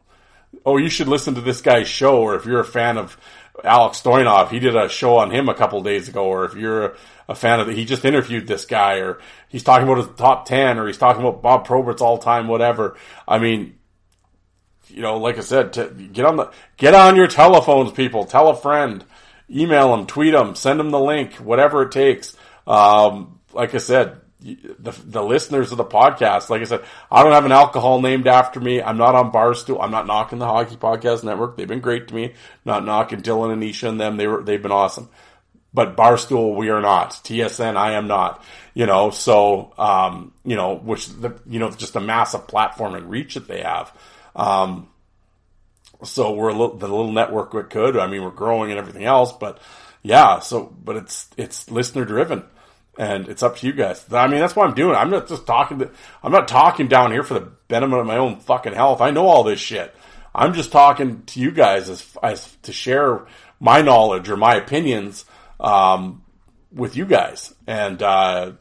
oh, you should listen to this guy's show, or if you're a fan of Alex Stoyanov, he did a show on him a couple days ago, or if you're a, fan of it, he just interviewed this guy, or he's talking about his top 10, or he's talking about Bob Probert's all time, whatever. I mean, you know, like I said, get on the get on your telephones, people. Tell a friend, email them, tweet them, send them the link, whatever it takes. Um, like I said, the the listeners of the podcast, like I said, I don't have an alcohol named after me. I'm not on Barstool. I'm not knocking the Hockey Podcast Network. They've been great to me. Not knocking Dylan and Isha and them. They were they've been awesome. But Barstool, we are not. TSN, I am not. You know, so um, you know, which the you know, just a massive platform and reach that they have. Um, so we're a little, the little network we could. I mean, we're growing and everything else, but yeah. So, but it's it's listener driven, and it's up to you guys. I mean, that's what I'm doing. I'm not just talking. To, I'm not talking down here for the benefit of my own fucking health. I know all this shit. I'm just talking to you guys as as to share my knowledge or my opinions um, with you guys, and uh,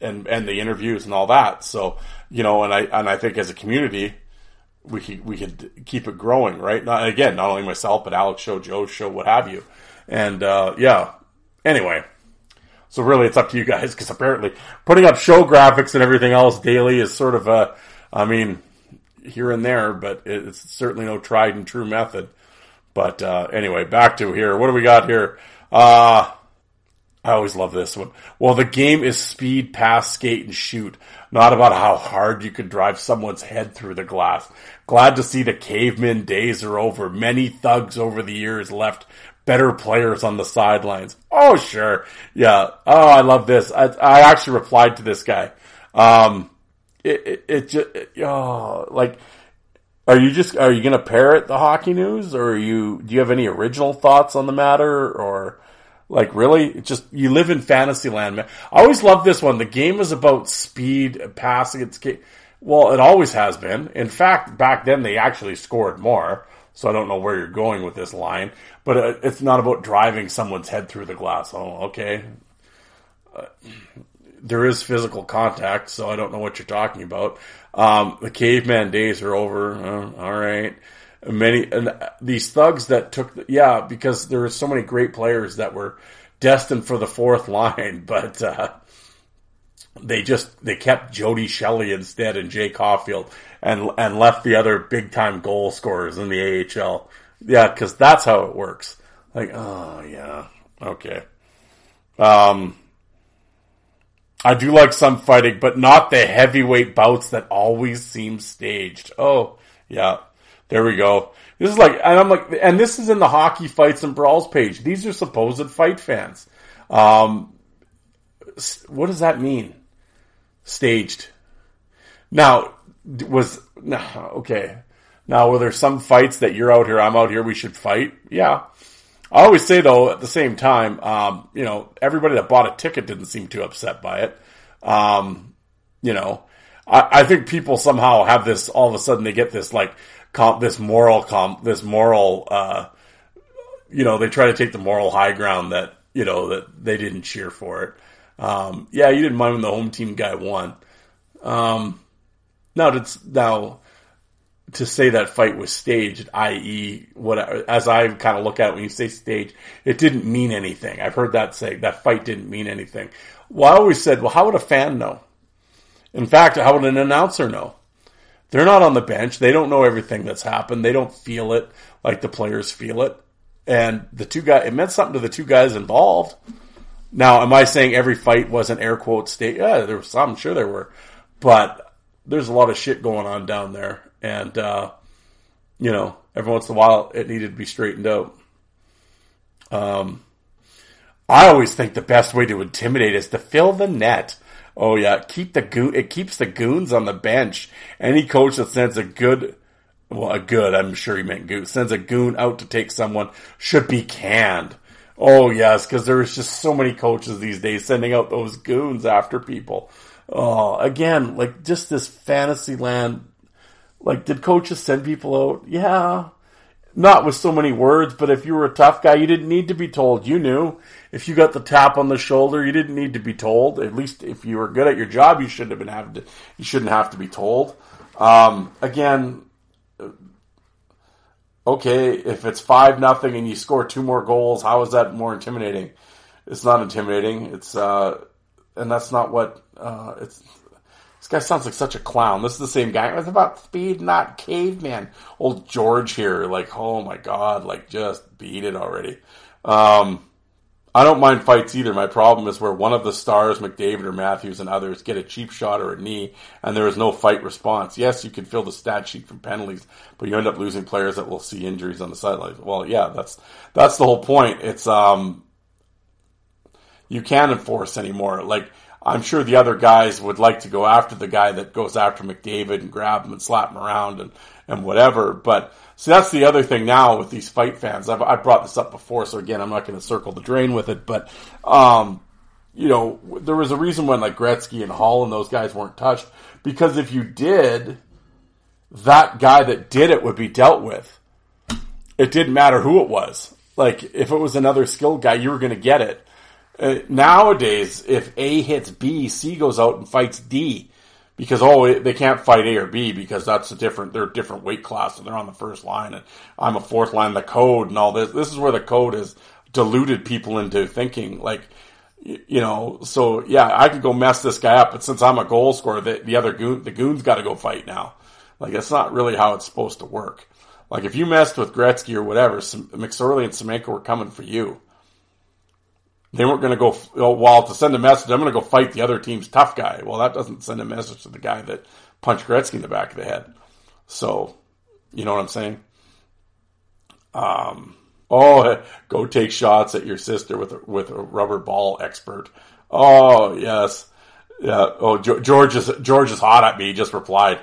and and the interviews and all that. So you know, and I and I think as a community we could we could keep it growing, right? Not, again, not only myself, but Alex show, Joe show, what have you. And uh, yeah. Anyway, so really, it's up to you guys because apparently putting up show graphics and everything else daily is sort of a, I mean, here and there, but it's certainly no tried and true method. But uh, anyway, back to here. What do we got here? Uh, I always love this one. Well, the game is speed, pass, skate, and shoot, not about how hard you can drive someone's head through the glass. Glad to see the caveman days are over. Many thugs over the years left better players on the sidelines. Oh, sure. Yeah. Oh, I love this. I, I actually replied to this guy. Um, it, it, it just, it, oh, like, are you just, are you going to parrot the hockey news or you, do you have any original thoughts on the matter or, Like really, just you live in fantasy land, man. I always love this one. The game is about speed, passing. It's well, it always has been. In fact, back then they actually scored more. So I don't know where you're going with this line, but uh, it's not about driving someone's head through the glass. Oh, okay. Uh, there is physical contact, so I don't know what you're talking about. Um, the caveman days are over. Uh, all right. Many and uh, these thugs that took, the, yeah, because there were so many great players that were destined for the fourth line, but uh, they just they kept Jody Shelley instead and Jay Caufield and and left the other big time goal scorers in the AHL. Yeah, because that's how it works. Like, oh yeah, okay. Um, I do like some fighting, but not the heavyweight bouts that always seem staged. Oh yeah, there we go. This is like, and I'm like, and this is in the hockey fights and brawls page. These are supposed fight fans. Um, what does that mean? Staged. Now, was okay. Now, were there some fights that you're out here, I'm out here, we should fight? Yeah. I always say though, at the same time, um, you know, everybody that bought a ticket didn't seem too upset by it. Um, you know, I, I, think people somehow have this, all of a sudden they get this like, comp, this moral comp, this moral, uh, you know, they try to take the moral high ground that, you know, that they didn't cheer for it. Um, yeah, you didn't mind when the home team guy won. Um, now, to, now to say that fight was staged, i.e., what as I kind of look at it, when you say staged, it didn't mean anything. I've heard that say that fight didn't mean anything. Well, I always said, well, how would a fan know? In fact, how would an announcer know? They're not on the bench. They don't know everything that's happened. They don't feel it like the players feel it. And the two guys, it meant something to the two guys involved. Now, am I saying every fight was an air quote state? Yeah, there was some, sure there were, but there's a lot of shit going on down there, and uh, you know, every once in a while it needed to be straightened out. Um, I always think the best way to intimidate is to fill the net. Oh yeah, keep the goon. It keeps the goons on the bench. Any coach that sends a good, well, a good, I'm sure he meant goon, sends a goon out to take someone should be canned. Oh yes, because there's just so many coaches these days sending out those goons after people. Oh, again, like just this fantasy land. Like, did coaches send people out? Yeah, not with so many words, but if you were a tough guy, you didn't need to be told. You knew. If you got the tap on the shoulder, you didn't need to be told. At least if you were good at your job, you shouldn't have been having to. You shouldn't have to be told. Um, again, okay, if it's five nothing and you score two more goals, how is that more intimidating? It's not intimidating. It's uh, and that's not what uh, it's. This guy sounds like such a clown. This is the same guy. It's about speed, not caveman. Old George here, like, oh my god, like just beat it already. Um, I don't mind fights either. My problem is where one of the stars, McDavid or Matthews and others, get a cheap shot or a knee, and there is no fight response. Yes, you can fill the stat sheet from penalties, but you end up losing players that will see injuries on the sidelines. Well, yeah, that's that's the whole point. It's um, you can't enforce anymore. Like I'm sure the other guys would like to go after the guy that goes after McDavid and grab him and slap him around and and whatever, but so that's the other thing now with these fight fans. I've, I brought this up before, so again, I'm not going to circle the drain with it, but, um, you know, there was a reason when like Gretzky and Hall and those guys weren't touched because if you did, that guy that did it would be dealt with. It didn't matter who it was. Like if it was another skilled guy, you were going to get it. Uh, nowadays, if A hits B, C goes out and fights D because oh they can't fight A or B because that's a different they're a different weight class and they're on the first line and I'm a fourth line the code and all this this is where the code has deluded people into thinking like you know so yeah I could go mess this guy up but since I'm a goal scorer the, the other goon the goon's got to go fight now. Like that's not really how it's supposed to work. Like if you messed with Gretzky or whatever McSorley and Semenko were coming for you they weren't going to go, well, to send a message, I'm going to go fight the other team's tough guy. Well, that doesn't send a message to the guy that punched Gretzky in the back of the head. So, you know what I'm saying? Um, oh, go take shots at your sister with a, with a rubber ball expert. Oh, yes. Yeah. Oh, George is, George is hot at me. He just replied.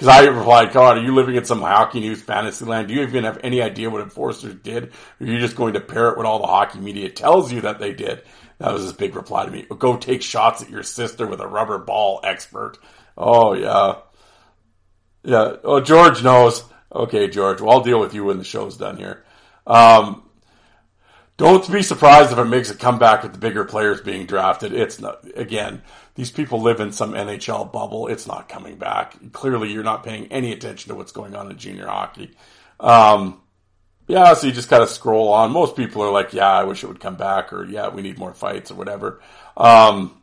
Because I replied, God, are you living in some hockey news fantasy land? Do you even have any idea what enforcers did? Or are you just going to parrot what all the hockey media tells you that they did? That was his big reply to me. Go take shots at your sister with a rubber ball, expert. Oh, yeah. Yeah. Oh, George knows. Okay, George. Well, I'll deal with you when the show's done here. Um, don't be surprised if it makes a comeback with the bigger players being drafted. It's not, again, these people live in some NHL bubble. It's not coming back. Clearly, you're not paying any attention to what's going on in junior hockey. Um, yeah, so you just kind of scroll on. Most people are like, yeah, I wish it would come back, or yeah, we need more fights, or whatever. Um,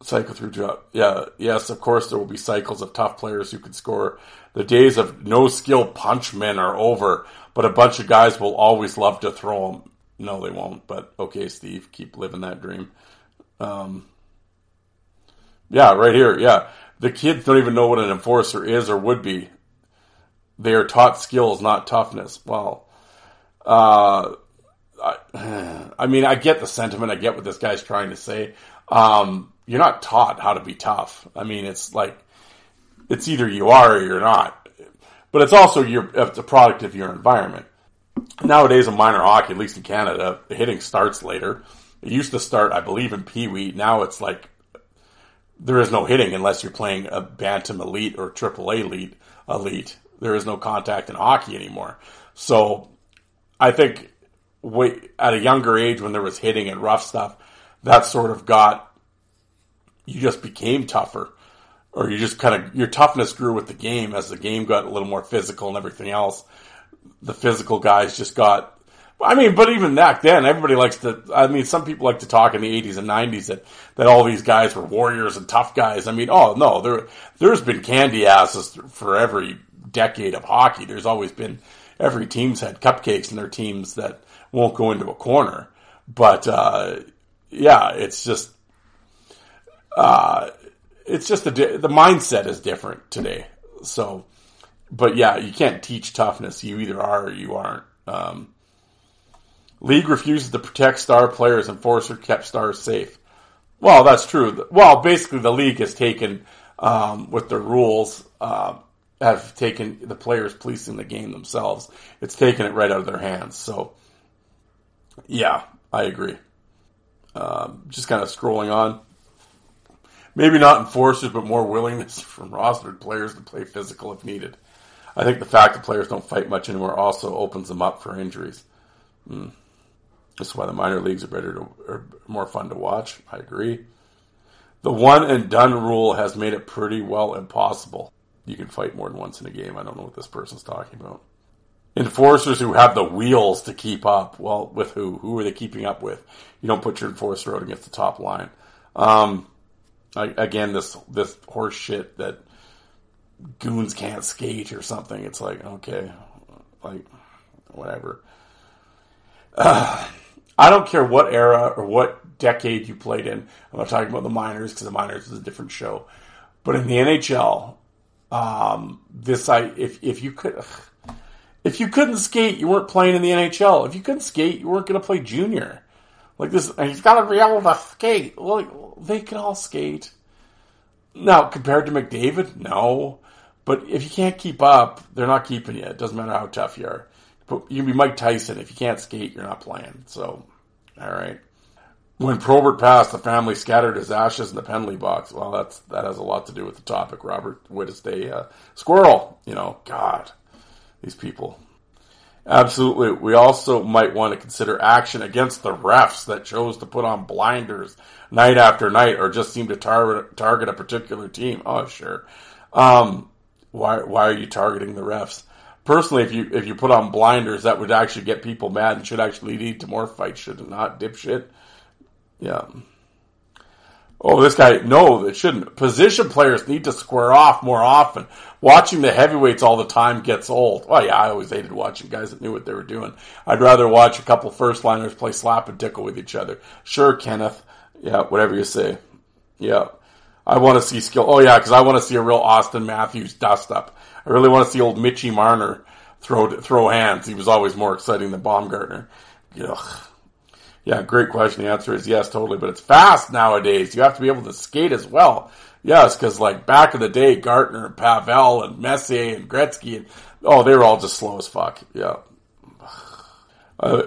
cycle through, yeah, yes, of course, there will be cycles of tough players who can score. The days of no skill punch men are over, but a bunch of guys will always love to throw them. No, they won't, but okay, Steve, keep living that dream. Um, yeah, right here. Yeah. The kids don't even know what an enforcer is or would be. They are taught skills, not toughness. Well, uh, I, I mean, I get the sentiment. I get what this guy's trying to say. Um, you're not taught how to be tough. I mean, it's like, it's either you are or you're not. But it's also your, it's a product of your environment. Nowadays in minor hockey, at least in Canada, the hitting starts later. It used to start, I believe, in Pee Wee. Now it's like there is no hitting unless you're playing a Bantam Elite or AAA Elite. Elite. There is no contact in hockey anymore. So I think at a younger age when there was hitting and rough stuff, that sort of got you just became tougher, or you just kind of your toughness grew with the game as the game got a little more physical and everything else. The physical guys just got I mean, but even back then, everybody likes to. I mean, some people like to talk in the '80s and '90s that that all these guys were warriors and tough guys. I mean, oh no, there there's been candy asses for every decade of hockey. There's always been every team's had cupcakes in their teams that won't go into a corner. But uh, yeah, it's just uh, it's just the the mindset is different today. So, but yeah, you can't teach toughness. You either are or you aren't. Um, League refuses to protect star players. Enforcer kept stars safe. Well, that's true. Well, basically, the league has taken, um, with their rules, uh, have taken the players policing the game themselves. It's taken it right out of their hands. So, yeah, I agree. Um, just kind of scrolling on. Maybe not enforcers, but more willingness from rostered players to play physical if needed. I think the fact that players don't fight much anymore also opens them up for injuries. Mm. That's why the minor leagues are better to, are more fun to watch. I agree. The one and done rule has made it pretty well impossible. You can fight more than once in a game. I don't know what this person's talking about. Enforcers who have the wheels to keep up. Well, with who? Who are they keeping up with? You don't put your enforcer out against the top line. Um, I, again, this this horse shit that goons can't skate or something. It's like okay, like whatever. Uh, I don't care what era or what decade you played in. I'm not talking about the minors because the minors is a different show. But in the NHL, um, this I if if you could if you couldn't skate, you weren't playing in the NHL. If you couldn't skate, you weren't going to play junior. Like this, he's got to be able to skate. Well, they can all skate. Now, compared to McDavid, no. But if you can't keep up, they're not keeping you. It doesn't matter how tough you are. But you can be Mike Tyson. If you can't skate, you're not playing. So, all right. When Probert passed, the family scattered his ashes in the penalty box. Well, that's that has a lot to do with the topic. Robert Way to stay uh, squirrel. You know, God, these people. Absolutely. We also might want to consider action against the refs that chose to put on blinders night after night or just seem to tar- target a particular team. Oh, sure. Um, why, why are you targeting the refs? personally, if you if you put on blinders, that would actually get people mad and should actually lead to more fights, should it not, dipshit? Yeah. Oh, this guy, no, it shouldn't. Position players need to square off more often. Watching the heavyweights all the time gets old. Oh yeah, I always hated watching guys that knew what they were doing. I'd rather watch a couple first liners play slap and tickle with each other. Sure, Kenneth. Yeah, whatever you say. Yeah. I want to see skill. Oh yeah, because I want to see a real Auston Matthews dust up. I really want to see old Mitchy Marner throw throw hands. He was always more exciting than Baumgartner. Ugh. Yeah, great question. The answer is yes, totally. But it's fast nowadays. You have to be able to skate as well. Yes, because like back in the day, Gartner and Pavel and Messier and Gretzky and oh, they were all just slow as fuck. Yeah. Uh,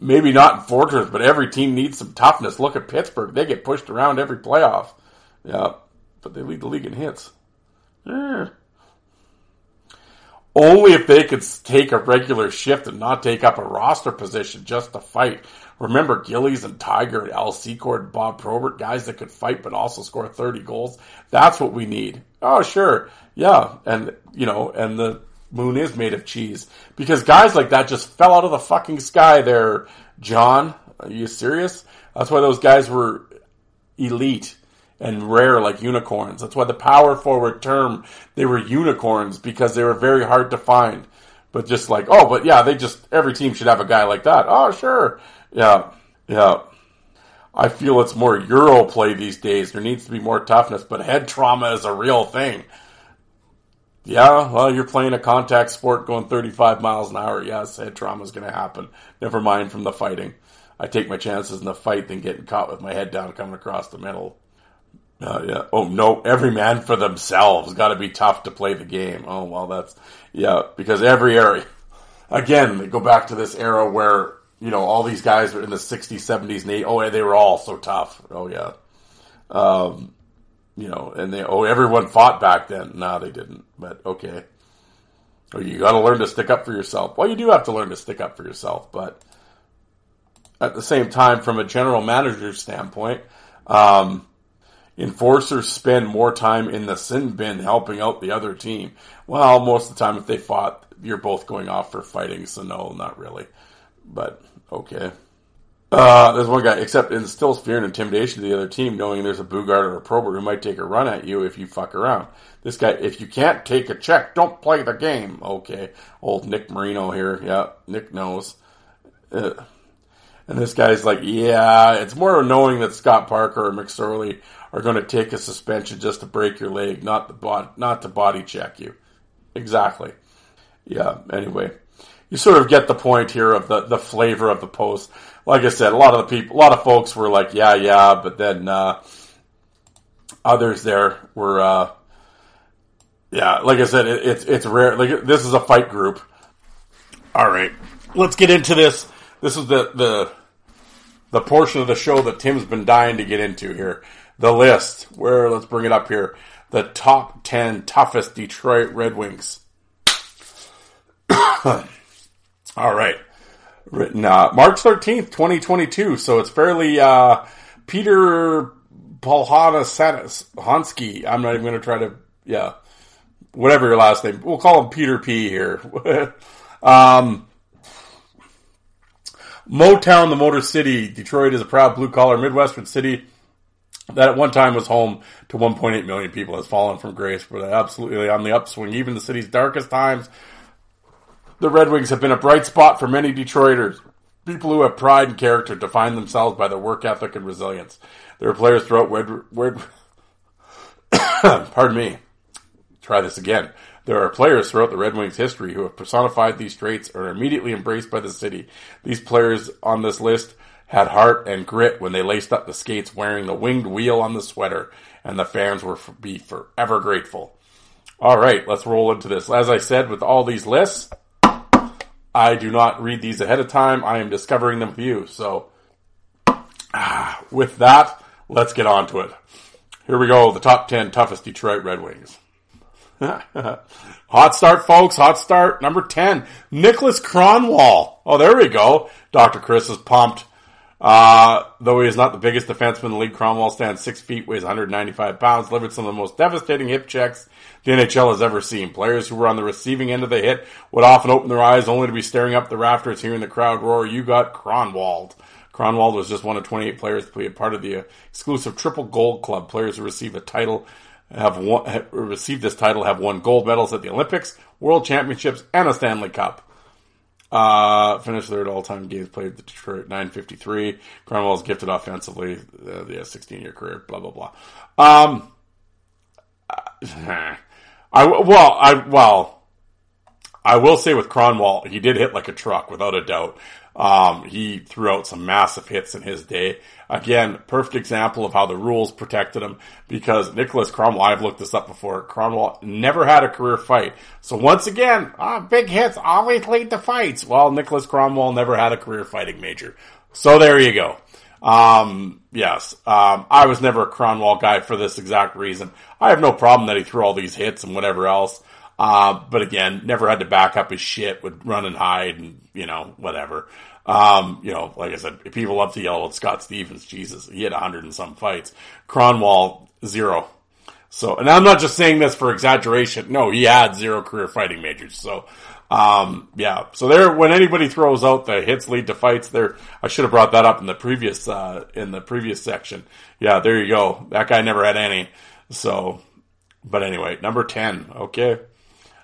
maybe not in Fortress, but every team needs some toughness. Look at Pittsburgh; they get pushed around every playoff. Yeah, but they lead the league in hits. Eh. Only if they could take a regular shift and not take up a roster position just to fight. Remember Gillies and Tiger and Al Secord and Bob Probert, guys that could fight but also score 30 goals. That's what we need. Oh, sure. Yeah. And, you know, and the moon is made of cheese because guys like that just fell out of the fucking sky there. John, are you serious? That's why those guys were elite and rare like unicorns. That's why the power forward term, they were unicorns because they were very hard to find. But just like, oh, but yeah, they just, every team should have a guy like that. Oh, sure. Yeah. Yeah. I feel it's more Euro play these days. There needs to be more toughness, but head trauma is a real thing. Yeah, well, you're playing a contact sport going 35 miles an hour. Yes, head trauma is going to happen. Never mind from the fighting. I take my chances in the fight than getting caught with my head down coming across the middle. Uh, yeah. Oh no, every man for themselves. Got to be tough to play the game. Oh well, that's yeah. Because every area, again, they go back to this era where you know all these guys were in the '60s, '70s, and 80s. Oh, they were all so tough. Oh yeah. Um, you know, and they oh everyone fought back then. No, they didn't. But okay. Oh, you got to learn to stick up for yourself. Well, you do have to learn to stick up for yourself, but at the same time, from a general manager's standpoint. Um, enforcers spend more time in the sin bin helping out the other team. Well, most of the time, if they fought, you're both going off for fighting, so no, not really. But okay. Uh, there's one guy, except instills fear and intimidation to the other team, knowing there's a Boogaard or a Probert who might take a run at you if you fuck around. This guy, if you can't take a check, don't play the game. Okay. Old Nick Marino here. Yeah, Nick knows. Uh, and this guy's like, yeah, it's more knowing that Scott Parker or McSorley are going to take a suspension just to break your leg, not the bod- not to body check you. Exactly. Yeah. Anyway, you sort of get the point here of the the flavor of the post. Like I said, a lot of the people, a lot of folks were like, yeah, yeah, but then uh, others there were, uh, yeah, like I said, it, it's it's rare. Like this is a fight group. All right, let's get into this. This is the the the portion of the show that Tim's been dying to get into here the list. Where let's bring it up here. The top ten toughest Detroit Red Wings. All right. Written uh, March thirteenth, twenty twenty two. So it's fairly uh, Peter Polhana Hansky. I'm not even going to try to yeah, whatever your last name. We'll call him Peter P here. um, Motown, the Motor City. Detroit is a proud blue collar Midwestern city that at one time was home to 1.8 million people has fallen from grace, but absolutely on the upswing. Even the city's darkest times, the Red Wings have been a bright spot for many Detroiters. People who have pride and character define themselves by their work ethic and resilience. There are players throughout Red, Red pardon me. Try this again. There are players throughout the Red Wings history who have personified these traits and are immediately embraced by the city. These players on this list had heart and grit when they laced up the skates wearing the winged wheel on the sweater, and the fans were be forever grateful. All right, let's roll into this. As I said, with all these lists, I do not read these ahead of time. I am discovering them for you. So, ah, with that, let's get on to it. Here we go. The top 10 toughest Detroit Red Wings. Hot start, folks. Hot start. Number 10, Nicholas Kronwall. Oh, there we go. Dr. Chris is pumped. Uh, though he is not the biggest defenseman in the league, Kronwall stands six feet, weighs 195 pounds, delivered some of the most devastating hip checks the NHL has ever seen. Players who were on the receiving end of the hit would often open their eyes only to be staring up the rafters, hearing the crowd roar, "You got Kronwalled." Kronwall was just one of 28 players to be a part of the exclusive Triple Gold Club. Players who receive a title have, won, have received this title have won gold medals at the Olympics, World Championships, and a Stanley Cup. Uh, finished third all time games played the Detroit 953. Kronwall is gifted offensively. Uh, yeah, 16 year career, blah, blah, blah. Um, I, well, I, well, I will say with Kronwall, he did hit like a truck without a doubt. Um, he threw out some massive hits in his day. Again, perfect example of how the rules protected him because Nicholas Kronwall, I've looked this up before, Kronwall never had a career fight. So once again, uh, big hits always lead to fights. Well, Nicholas Kronwall never had a career fighting major. So there you go. Um, yes, um, I was never a Kronwall guy for this exact reason. I have no problem that he threw all these hits and whatever else. Uh, but again, never had to back up his shit, would run and hide and, you know, whatever. Um, you know, like I said, people love to yell at Scott Stevens. Jesus, he had a hundred and some fights. Kronwall, zero. So, and I'm not just saying this for exaggeration. No, he had zero career fighting majors. So, um, yeah. So there, when anybody throws out the hits lead to fights, there, I should have brought that up in the previous, uh, in the previous section. Yeah, there you go. That guy never had any. So, but anyway, number 10. Okay.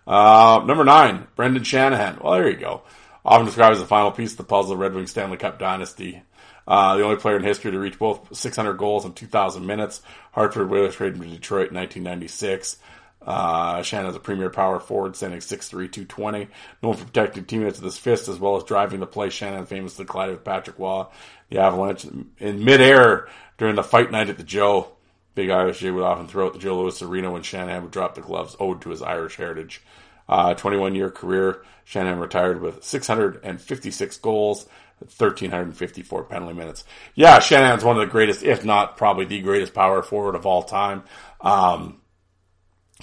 Uh, number nine, Brendan Shanahan. Well, there you go. Often described as the final piece of the puzzle of Red Wing Stanley Cup dynasty. Uh, the only player in history to reach both 600 goals in 2,000 minutes. Hartford Whalers traded to Detroit in 1996. Uh, Shanahan is a premier power forward, standing 6'3", 220. Known for protecting teammates with his fist as well as driving the play. Shanahan famously collided with Patrick Roy, the Avalanche, in midair during the fight night at the Joe. Big Irish Jay would often throw out the Joe Louis Arena when Shanahan would drop the gloves, owed to his Irish heritage. Uh, 21 year career, Shanahan retired with 656 goals, 1,354 penalty minutes. Yeah, Shanahan's one of the greatest, if not probably the greatest power forward of all time. Um,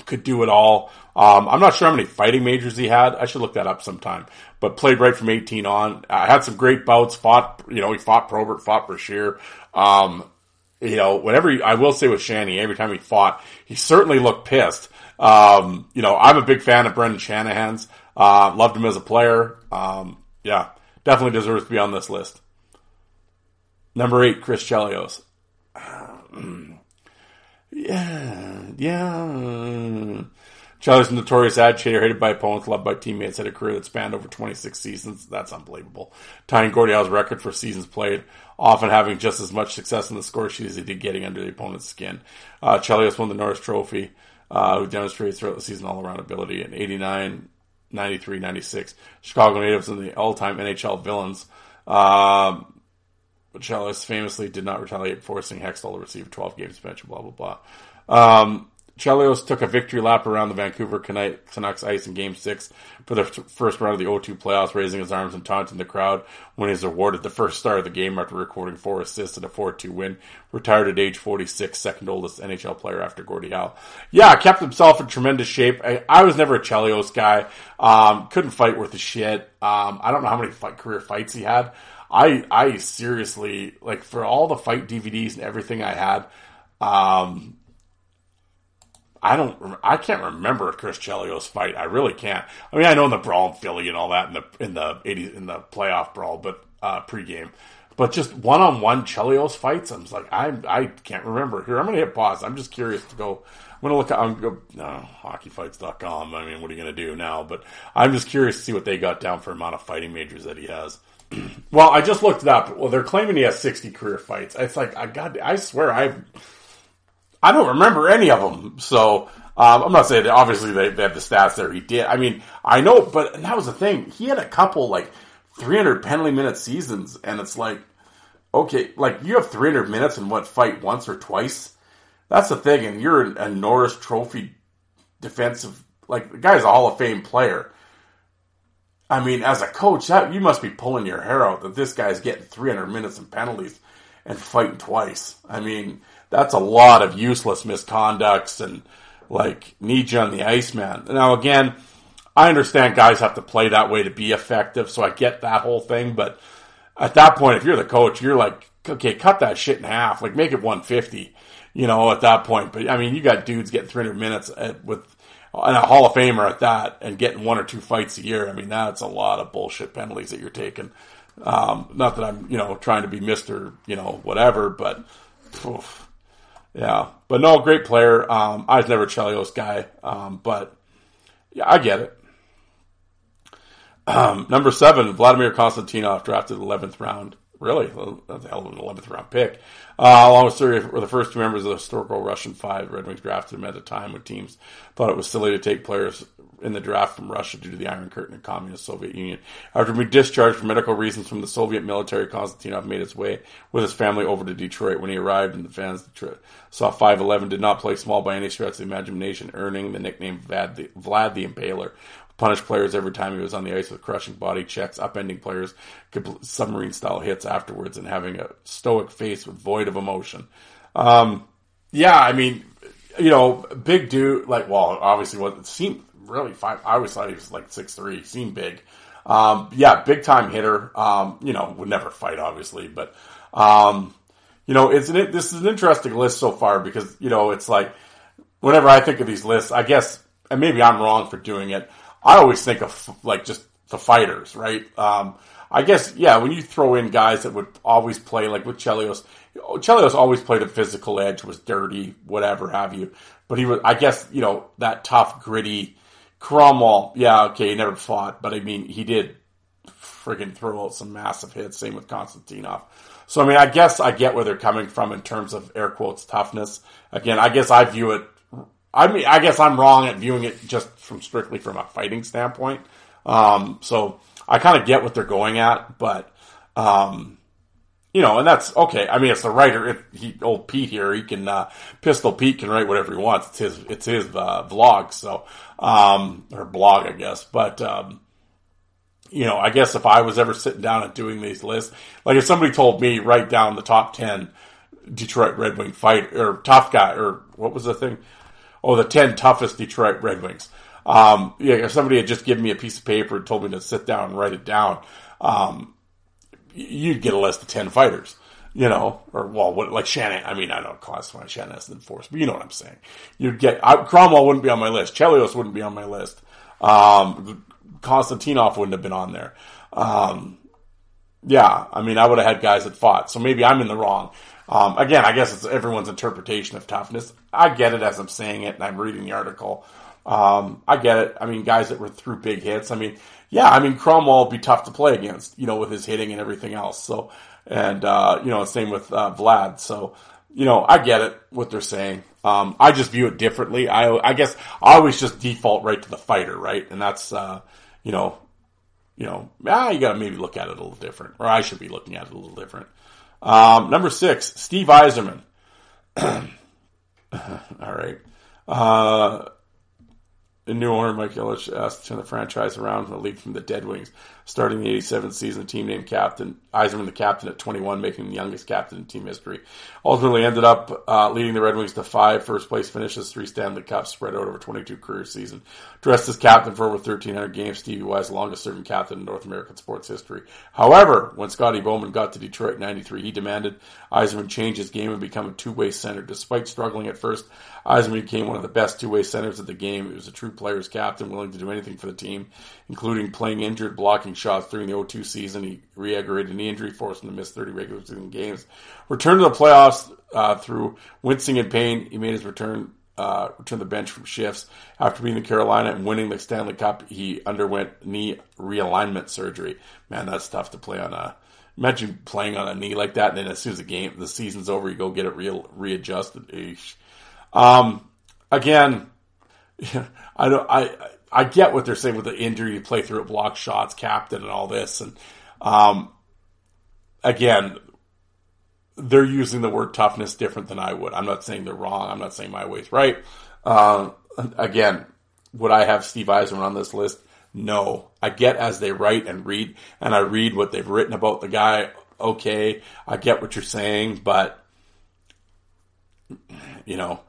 could do it all. Um, I'm not sure how many fighting majors he had. I should look that up sometime. But played right from 18 on. I had some great bouts. Fought, you know, he fought Probert, fought Brashear. Um, you know, whenever he, I will say with Shanny, every time he fought, he certainly looked pissed. Um, you know, I'm a big fan of Brendan Shanahan's. Uh, loved him as a player. Um, yeah, definitely deserves to be on this list. Number eight, Chris Chelios. yeah, yeah. Chelios, notorious agitator, hated by opponents, loved by teammates, had a career that spanned over 26 seasons. That's unbelievable. Tying Gordie Howe's record for seasons played, often having just as much success in the score sheet as he did getting under the opponent's skin. Uh, Chelios won the Norris Trophy uh, who demonstrated throughout the season all around ability in 89, 93, 96. Chicago natives and the all time NHL villains. Um, but Chelios famously did not retaliate, forcing Hextall to receive 12 game suspension, blah, blah, blah. Um, Chelios took a victory lap around the Vancouver Canucks ice in Game 6 for the first round of the O2 playoffs, raising his arms and taunting the crowd when he was awarded the first star of the game after recording four assists in a 4-2 win. Retired at age 46, second oldest NHL player after Gordie Howe. Yeah, kept himself in tremendous shape. I, I was never a Chelios guy. Um, couldn't fight worth a shit. Um, I don't know how many fight, career fights he had. I, I seriously, like, for all the fight DVDs and everything I had, um, I don't, I can't remember Chris Chelios fight. I really can't. I mean, I know in the brawl in Philly and all that in the in the 80, in the playoff brawl, but uh, pregame. But just one on one Chelios fights, I'm like, I I can't remember. Here, I'm gonna hit pause. I'm just curious to go. I'm gonna look. I'm go no hockeyfights.com. I mean, what are you gonna do now? But I'm just curious to see what they got down for amount of fighting majors that he has. well, I just looked it up. Well, they're claiming he has 60 career fights. It's like I got. I swear I've I don't remember any of them. So um, I'm not saying that obviously they, they have the stats there. He did. I mean, I know, but that was the thing. He had a couple like 300 penalty minute seasons, and it's like, okay, like you have 300 minutes in what fight once or twice. That's the thing, and you're a Norris Trophy defensive. Like the guy's a Hall of Fame player. I mean, as a coach, that you must be pulling your hair out that this guy's getting 300 minutes and penalties and fighting twice. I mean, that's a lot of useless misconducts and like need you on the ice, man. Now again, I understand guys have to play that way to be effective, so I get that whole thing, but at that point, if you're the coach, you're like, okay, cut that shit in half, like make it 150, you know, at that point. But I mean, you got dudes getting 300 minutes at, with and a Hall of Famer at that, and getting one or two fights a year. I mean, that's a lot of bullshit penalties that you're taking. Um, not that I'm, you know, trying to be Mister, you know, whatever, but. Oof yeah, but no, great player. Um, I was never a Chelios guy, um, but yeah, I get it. Um, number seven, Vladimir Konstantinov, drafted 11th round Really? That's a hell of an 11th round pick. Uh, along with Surya were the first two members of the historical Russian five. Red Wings drafted him at a time when teams thought it was silly to take players in the draft from Russia due to the Iron Curtain and Communist Soviet Union. After being discharged for medical reasons from the Soviet military, Konstantinov made his way with his family over to Detroit. When he arrived, and the fans saw 5'11", did not play small by any stretch of the imagination, earning the nickname Vlad the, Vlad the Impaler Punished players every time he was on the ice with crushing body checks, upending players, submarine style hits afterwards, and having a stoic face with void of emotion. Um, yeah, I mean, you know, big dude, like, well, obviously what seemed really five. I always thought he was like six three, seemed big. Um, yeah, big time hitter. Um, you know, would never fight, obviously, but, um, you know, it's an, this is an interesting list so far because, you know, it's like, whenever I think of these lists, I guess, and maybe I'm wrong for doing it, I always think of like just the fighters, right? Um, I guess, yeah, when you throw in guys that would always play, like with Chelios, Chelios always played a physical edge, was dirty, whatever have you. But he was, I guess, you know, that tough, gritty Kronwall. Yeah, okay, he never fought, but I mean, he did friggin' throw out some massive hits. Same with Konstantinov. So, I mean, I guess I get where they're coming from in terms of air quotes toughness. Again, I guess I view it I mean, I guess I'm wrong at viewing it just from strictly from a fighting standpoint. Um, so I kind of get what they're going at, but, um, you know, and that's okay. I mean, it's the writer. If he, old Pete here, he can, uh, Pistol Pete can write whatever he wants. It's his, it's his, uh, vlog. So, um, or blog, I guess. But, um, you know, I guess if I was ever sitting down and doing these lists, like if somebody told me write down the top 10 Detroit Red Wing fight or tough guy or what was the thing? oh, the 10 toughest Detroit Red Wings. Um, yeah, if somebody had just given me a piece of paper and told me to sit down and write it down, um, you'd get a list of 10 fighters, you know, or, well, what, like Shanahan, I mean, I don't classify Shanahan as an force, but you know what I'm saying. You'd get, I, Kronwall wouldn't be on my list. Chelios wouldn't be on my list. Um, Konstantinov wouldn't have been on there. Um, yeah, I mean, I would have had guys that fought. So maybe I'm in the wrong. Um, again, I guess it's everyone's interpretation of toughness. I get it as I'm saying it and I'm reading the article. Um, I get it. I mean, guys that were through big hits. I mean, yeah, I mean, Kronwall would be tough to play against, you know, with his hitting and everything else. So, and, uh, you know, same with, uh, Vlad. So, you know, I get it, what they're saying. Um, I just view it differently. I, I guess I always just default right to the fighter, right? And that's, uh, you know, you know, ah, you gotta maybe look at it a little different, or I should be looking at it a little different. Um, number six, Steve Yzerman. All right. Uh, the new owner, Mike Ilitch, asked to turn the franchise around and lead from the Dead Wings. Starting the 87th season, the team named captain, Yzerman the captain at 21, making him the youngest captain in team history. Ultimately ended up uh, leading the Red Wings to five first place finishes, three Stanley Cups spread out over 22 career season. Dressed as captain for over 1,300 games, Stevie Y's longest serving captain in North American sports history. However, when Scotty Bowman got to Detroit in 93, he demanded Yzerman change his game and become a two-way center. Despite struggling at first, Yzerman became one of the best two-way centers of the game. He was a true player's captain, willing to do anything for the team, including playing injured, blocking shots during the 02 season. He re-aggravated knee injury, forced him to miss 30 regular season games. Returned to the playoffs uh, through wincing in pain. He made his return uh, the bench from shifts. After beating the Carolina and winning the Stanley Cup, he underwent knee realignment surgery. Man, that's tough to play on a. Imagine playing on a knee like that, and then as soon as the game, the season's over, you go get it real readjusted. Um, again, I don't. I I get what they're saying with the injury. Play through it, block shots, captain, and all this. And um, again, they're using the word toughness different than I would. I'm not saying they're wrong. I'm not saying my way's right. Uh, again, would I have Steve Yzerman on this list? No. I get as they write and read, and I read what they've written about the guy. Okay, I get what you're saying, but you know,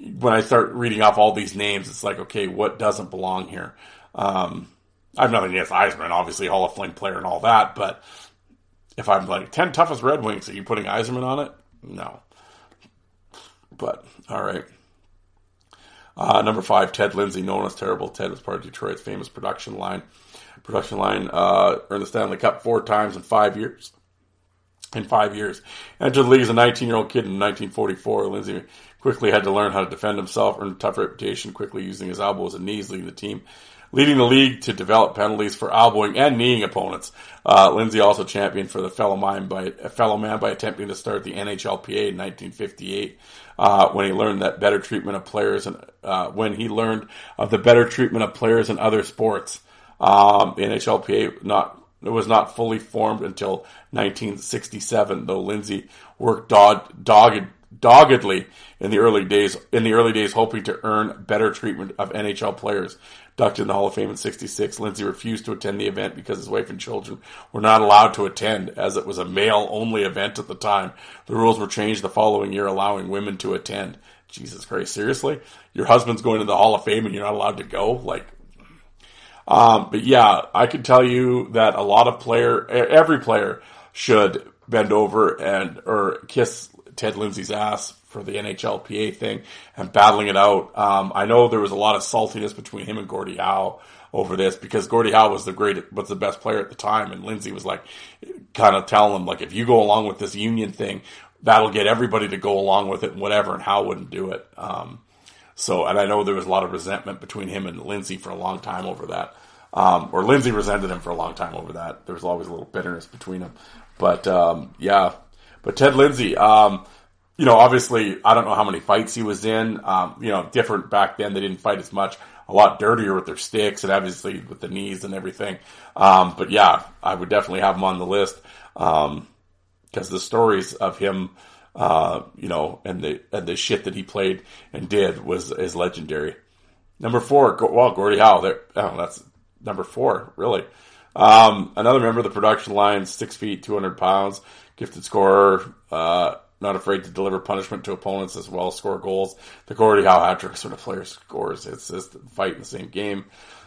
when I start reading off all these names, it's like, okay, what doesn't belong here? Um, I have nothing against Yzerman, obviously Hall of Fame player and all that, but if I'm like 10 toughest Red Wings, are you putting Yzerman on it? No. But, all right. Uh, number five, Ted Lindsay, known as Terrible Ted, was part of Detroit's famous production line. Production line uh, earned the Stanley Cup four times in five years. In five years, entered the league as a 19-year-old kid in 1944. Lindsay quickly had to learn how to defend himself, earned a tough reputation, quickly using his elbows and knees, leading the team leading the league to develop penalties for elbowing and kneeing opponents. Uh, Lindsay also championed for the fellow man by a fellow man by attempting to start the NHLPA in 1958. Uh, when he learned that better treatment of players and uh, when he learned of the better treatment of players in other sports. Um, the NHLPA not it was not fully formed until 1967, though Lindsay worked dogged, dogged, doggedly in the early days in the early days hoping to earn better treatment of NHL players. Ducked in the Hall of Fame in 66, Lindsay refused to attend the event because his wife and children were not allowed to attend as it was a male only event at the time. The rules were changed the following year allowing women to attend. Jesus Christ, seriously? Your husband's going to the Hall of Fame and you're not allowed to go? Like, um, but yeah, I can tell you that a lot of player, every player should bend over and, or kiss Ted Lindsay's ass for the NHLPA thing and battling it out. Um, I know there was a lot of saltiness between him and Gordie Howe over this because Gordie Howe was the great, was the best player at the time, and Lindsay was like, kind of telling him like, if you go along with this union thing, that'll get everybody to go along with it and whatever, and Howe wouldn't do it. Um, so, and I know there was a lot of resentment between him and Lindsay for a long time over that. Um, or Lindsay resented him for a long time over that. There was always a little bitterness between them. But um, yeah, but Ted Lindsay, um, you know, obviously, I don't know how many fights he was in. Um, you know, different back then. They didn't fight as much. A lot dirtier with their sticks and obviously with the knees and everything. Um, but yeah, I would definitely have him on the list because um, the stories of him, uh, you know, and the and the shit that he played and did was is legendary. Number four, well, Gordie Howe. There, oh, that's number four, really. Um, another member of the production line, six feet, two hundred pounds, gifted scorer. Uh, not afraid to deliver punishment to opponents as well as score goals. The Gordie Howe hat trick sort of player scores. A fight in the same game.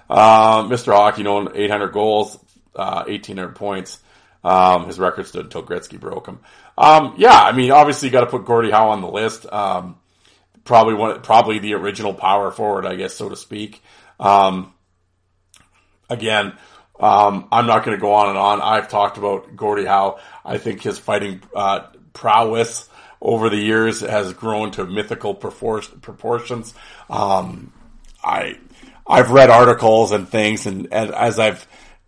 Um, Mr. Hockey known 800 goals, uh, 1800 points. Um, his record stood until Gretzky broke him. Um, yeah, I mean, obviously you got to put Gordie Howe on the list. Um, probably one, probably the original power forward, I guess, so to speak. Um, again, um, I'm not going to go on and on. I've talked about Gordie Howe. I think his fighting, uh, prowess over the years has grown to mythical proportions. Um, I, I've read articles and things and, and, as I've,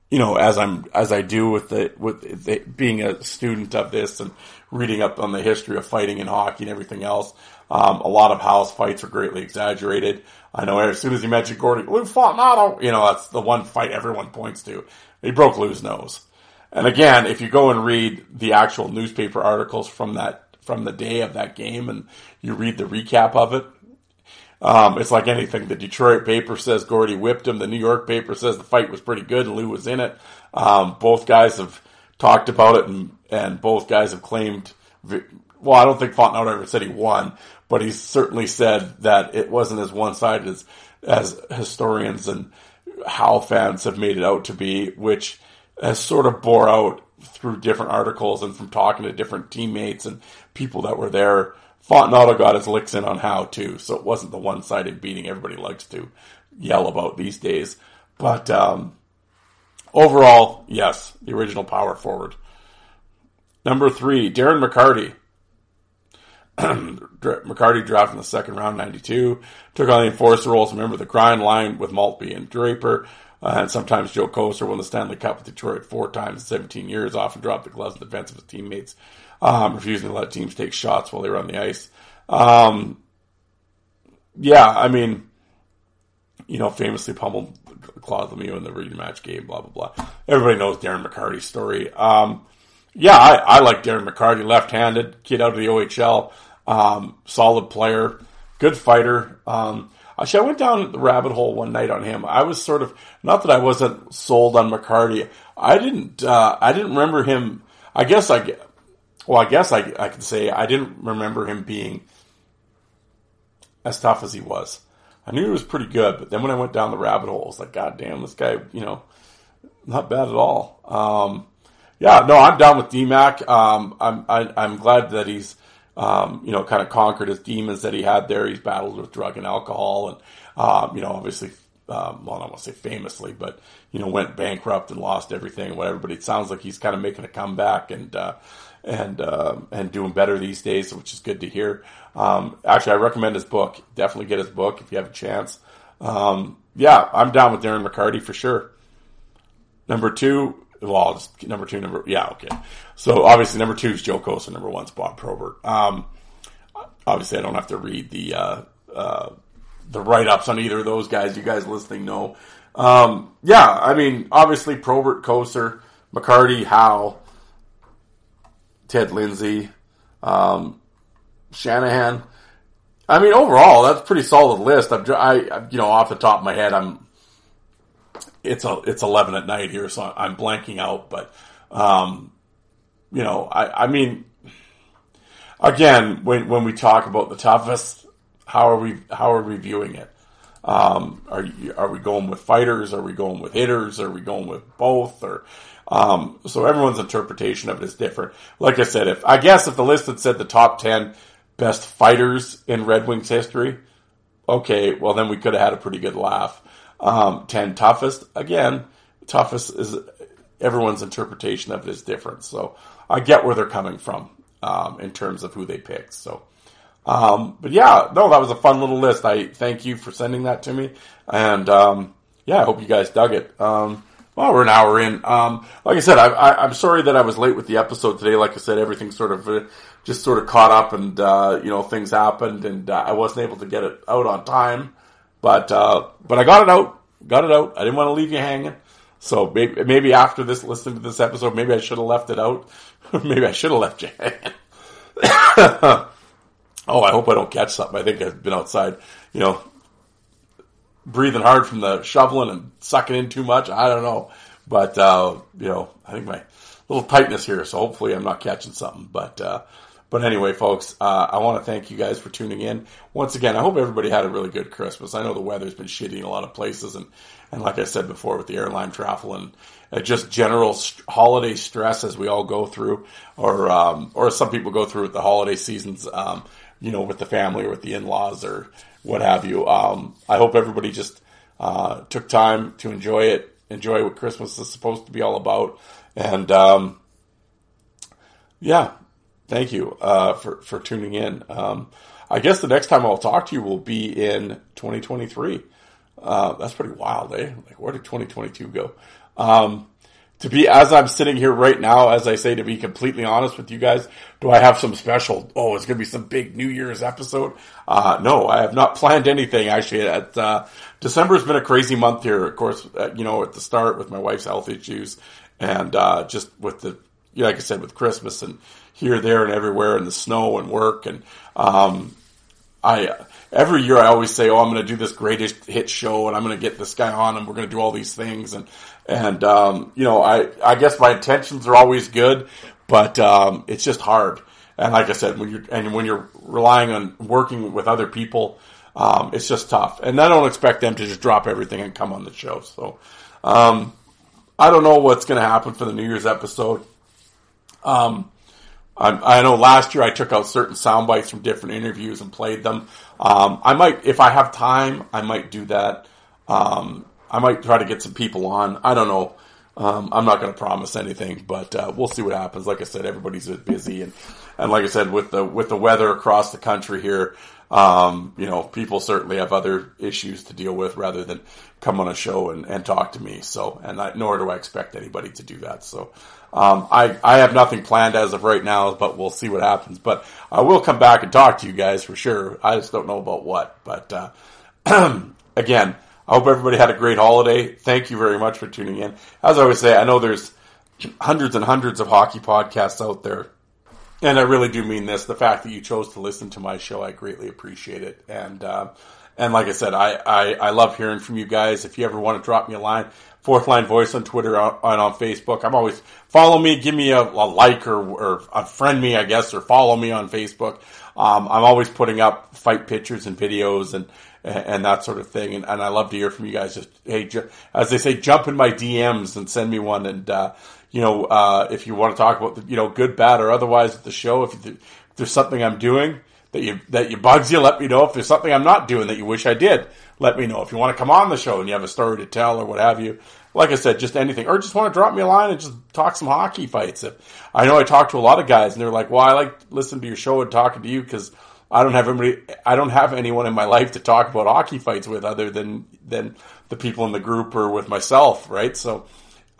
you know, as I'm, as I do with the, with the, being a student of this and reading up on the history of fighting in hockey and everything else, um, a lot of Howe's fights are greatly exaggerated. I know as soon as you mention Gordie, Lou Fontinato, you know, that's the one fight everyone points to. He broke Lou's nose. And again, if you go and read the actual newspaper articles from that from the day of that game, and you read the recap of it, um, it's like anything. The Detroit paper says Gordie whipped him. The New York paper says the fight was pretty good. And Lou was in it. Um, both guys have talked about it, and and both guys have claimed. Well, I don't think Fontinato ever said he won, but he certainly said that it wasn't as one sided as as historians and Howe fans have made it out to be, which has sort of bore out through different articles and from talking to different teammates and people that were there. Fontinato got his licks in on Howe too, so it wasn't the one-sided beating everybody likes to yell about these days. But um, overall, yes, the original power forward. Number three, Darren McCarty. McCarty drafted in the second round, 92. Took on the enforcer role as a member of the grind line with Maltby and Draper. Uh, and sometimes Joe Kocur won the Stanley Cup with Detroit four times in 17 years, often dropped the gloves in defense of his teammates, um, refusing to let teams take shots while they were on the ice. Um, yeah, I mean, you know, famously pummeled Claude Lemieux in the rematch game, blah, blah, blah. Everybody knows Darren McCarty's story. Um, yeah, I, I like Darren McCarty, left-handed, kid out of the OHL, um, solid player, good fighter. Um, Actually, I went down the rabbit hole one night on him. I was sort of not that I wasn't sold on McCarty. I didn't. Uh, I didn't remember him. I guess I. Well, I guess I I could say I didn't remember him being as tough as he was. I knew he was pretty good, but then when I went down the rabbit hole, I was like, God damn, this guy, you know, not bad at all. Um, yeah, no, I'm down with DMAC. Um, I'm I, am i am glad that he's um, you know, kind of conquered his demons that he had there. He's battled with drug and alcohol, and um, you know, obviously, um, well, I don't want to say famously, but you know, went bankrupt and lost everything, and whatever. But it sounds like he's kind of making a comeback and uh, and uh, and doing better these days, which is good to hear. Um, actually, I recommend his book. Definitely get his book if you have a chance. Um, yeah, I'm down with Darren McCarty for sure. Number two, well, just number two, number yeah, okay. So obviously number two is Joe Kocur, number one's Bob Probert. Um, obviously I don't have to read the uh, uh, the write ups on either of those guys. You guys listening know. Um, yeah, I mean, obviously Probert, Kocur, McCarty, Howe, Ted Lindsay, um, Shanahan. I mean, overall, that's pretty solid list. I'm, I, you know, off the top of my head, I'm, it's a, it's 11 at night here, so I'm blanking out, but, um, you know, I, I mean, again, when, when we talk about the toughest, how are we, how are we viewing it? Um, are you, are we going with fighters? Are we going with hitters? Are we going with both? Or, um, so everyone's interpretation of it is different. Like I said, if, I guess if the list had said the top 10 best fighters in Red Wings history, okay, well then we could have had a pretty good laugh. Um, 10 toughest, again, toughest is, everyone's interpretation of it is different. So I get where they're coming from, um, in terms of who they picked. So, um, but yeah, no, that was a fun little list. I thank you for sending that to me. And, um, yeah, I hope you guys dug it. Um, well, we're an hour in. Um, like I said, I, am sorry that I was late with the episode today. Like I said, everything sort of uh, just sort of caught up, and uh, you know things happened, and uh, I wasn't able to get it out on time. But uh, but I got it out, got it out. I didn't want to leave you hanging. So maybe, maybe after this, listening to this episode, maybe I should have left it out. maybe I should have left you hanging. oh, I hope I don't catch something. I think I've been outside, you know, breathing hard from the shoveling and sucking in too much. I don't know, but uh, you know, I think my little tightness here, so hopefully I'm not catching something. But uh, but anyway, folks, uh, I want to thank you guys for tuning in once again. I hope everybody had a really good Christmas. I know the weather's been shitty in a lot of places, and and like I said before, with the airline travel and uh, just general st- holiday stress as we all go through, or um, or some people go through with the holiday seasons. Um, you know, with the family or with the in-laws or what have you. Um, I hope everybody just uh, took time to enjoy it, enjoy what Christmas is supposed to be all about, and um, yeah, thank you uh, for for tuning in. Um, I guess the next time I'll talk to you will be in 2023. Uh, that's pretty wild, eh? Like, where did 2022 go? Um, to be as I'm sitting here right now, as I say, to be completely honest with you guys, do I have some special? Oh, it's going to be some big New Year's episode. Uh, no, I have not planned anything. Actually, at, uh, December has been a crazy month here. Of course, uh, you know, at the start with my wife's health issues, and uh, just with the, like I said, with Christmas and here, there, and everywhere, and the snow and work, and um, I every year I always say, "Oh, I'm going to do this greatest hit show, and I'm going to get this guy on, and we're going to do all these things." And and um, you know, I I guess my intentions are always good, but um, it's just hard. And like I said, when you're and when you're relying on working with other people, um, it's just tough. And I don't expect them to just drop everything and come on the show. So um, I don't know what's going to happen for the New Year's episode. Um, I, I, know last year I took out certain sound bites from different interviews and played them. Um, I might, if I have time, I might do that. Um, I might try to get some people on. I don't know. Um, I'm not going to promise anything, but uh, we'll see what happens. Like I said, everybody's busy, and and like I said, with the with the weather across the country here, um, you know, people certainly have other issues to deal with rather than come on a show and, and talk to me. So, and I, nor do I expect anybody to do that. So, um, I I have nothing planned as of right now, but we'll see what happens. But I will come back and talk to you guys for sure. I just don't know about what. But uh, again. I hope everybody had a great holiday. Thank you very much for tuning in. As I always say, I know there's hundreds and hundreds of hockey podcasts out there. And I really do mean this. The fact that you chose to listen to my show, I greatly appreciate it. And, uh, and like I said, I, I, I, love hearing from you guys. If you ever want to drop me a line, fourth line voice on Twitter and on Facebook, I'm always follow me, give me a, a like or, or a friend me, I guess, or follow me on Facebook. Um, I'm always putting up fight pictures and videos and, and, that sort of thing. And, and, I love to hear from you guys. Just hey, ju- as they say, jump in my DMs and send me one. And uh, you know, uh, if you want to talk about the, you know good, bad, or otherwise at the show, if, if there's something I'm doing that you that you bugs you, let me know. If there's something I'm not doing that you wish I did, let me know. If you want to come on the show and you have a story to tell or what have you, like I said, just anything, or just want to drop me a line and just talk some hockey fights. If, I know I talk to a lot of guys and they're like, "Well, I like listening to your show and talking to you because I don't have anybody, I don't have anyone in my life to talk about hockey fights with other than, than the people in the group or with myself, right? So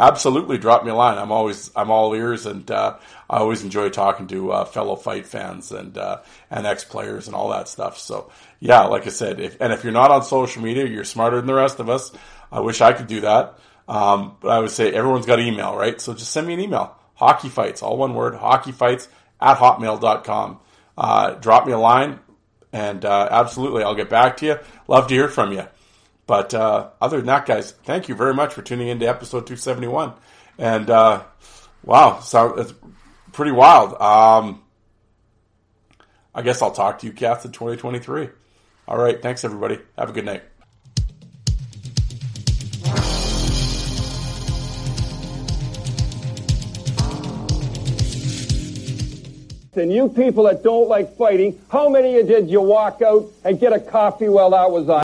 absolutely drop me a line. I'm always, I'm all ears and, uh, I always enjoy talking to, uh, fellow fight fans and, uh, and ex players and all that stuff. So yeah, like I said, if, and if you're not on social media, you're smarter than the rest of us. I wish I could do that. Um, but I would say everyone's got email, right? So just send me an email. Hockey fights, all one word, hockey fights at hotmail.com. Uh, drop me a line and, uh, absolutely I'll get back to you. Love to hear from you. But, uh, other than that, guys, thank you very much for tuning into episode 271. And, uh, wow, so it's pretty wild. Um, I guess I'll talk to you cats in 2023. All right. Thanks, everybody. Have a good night. And you people that don't like fighting, how many of you did you walk out and get a coffee while I was on?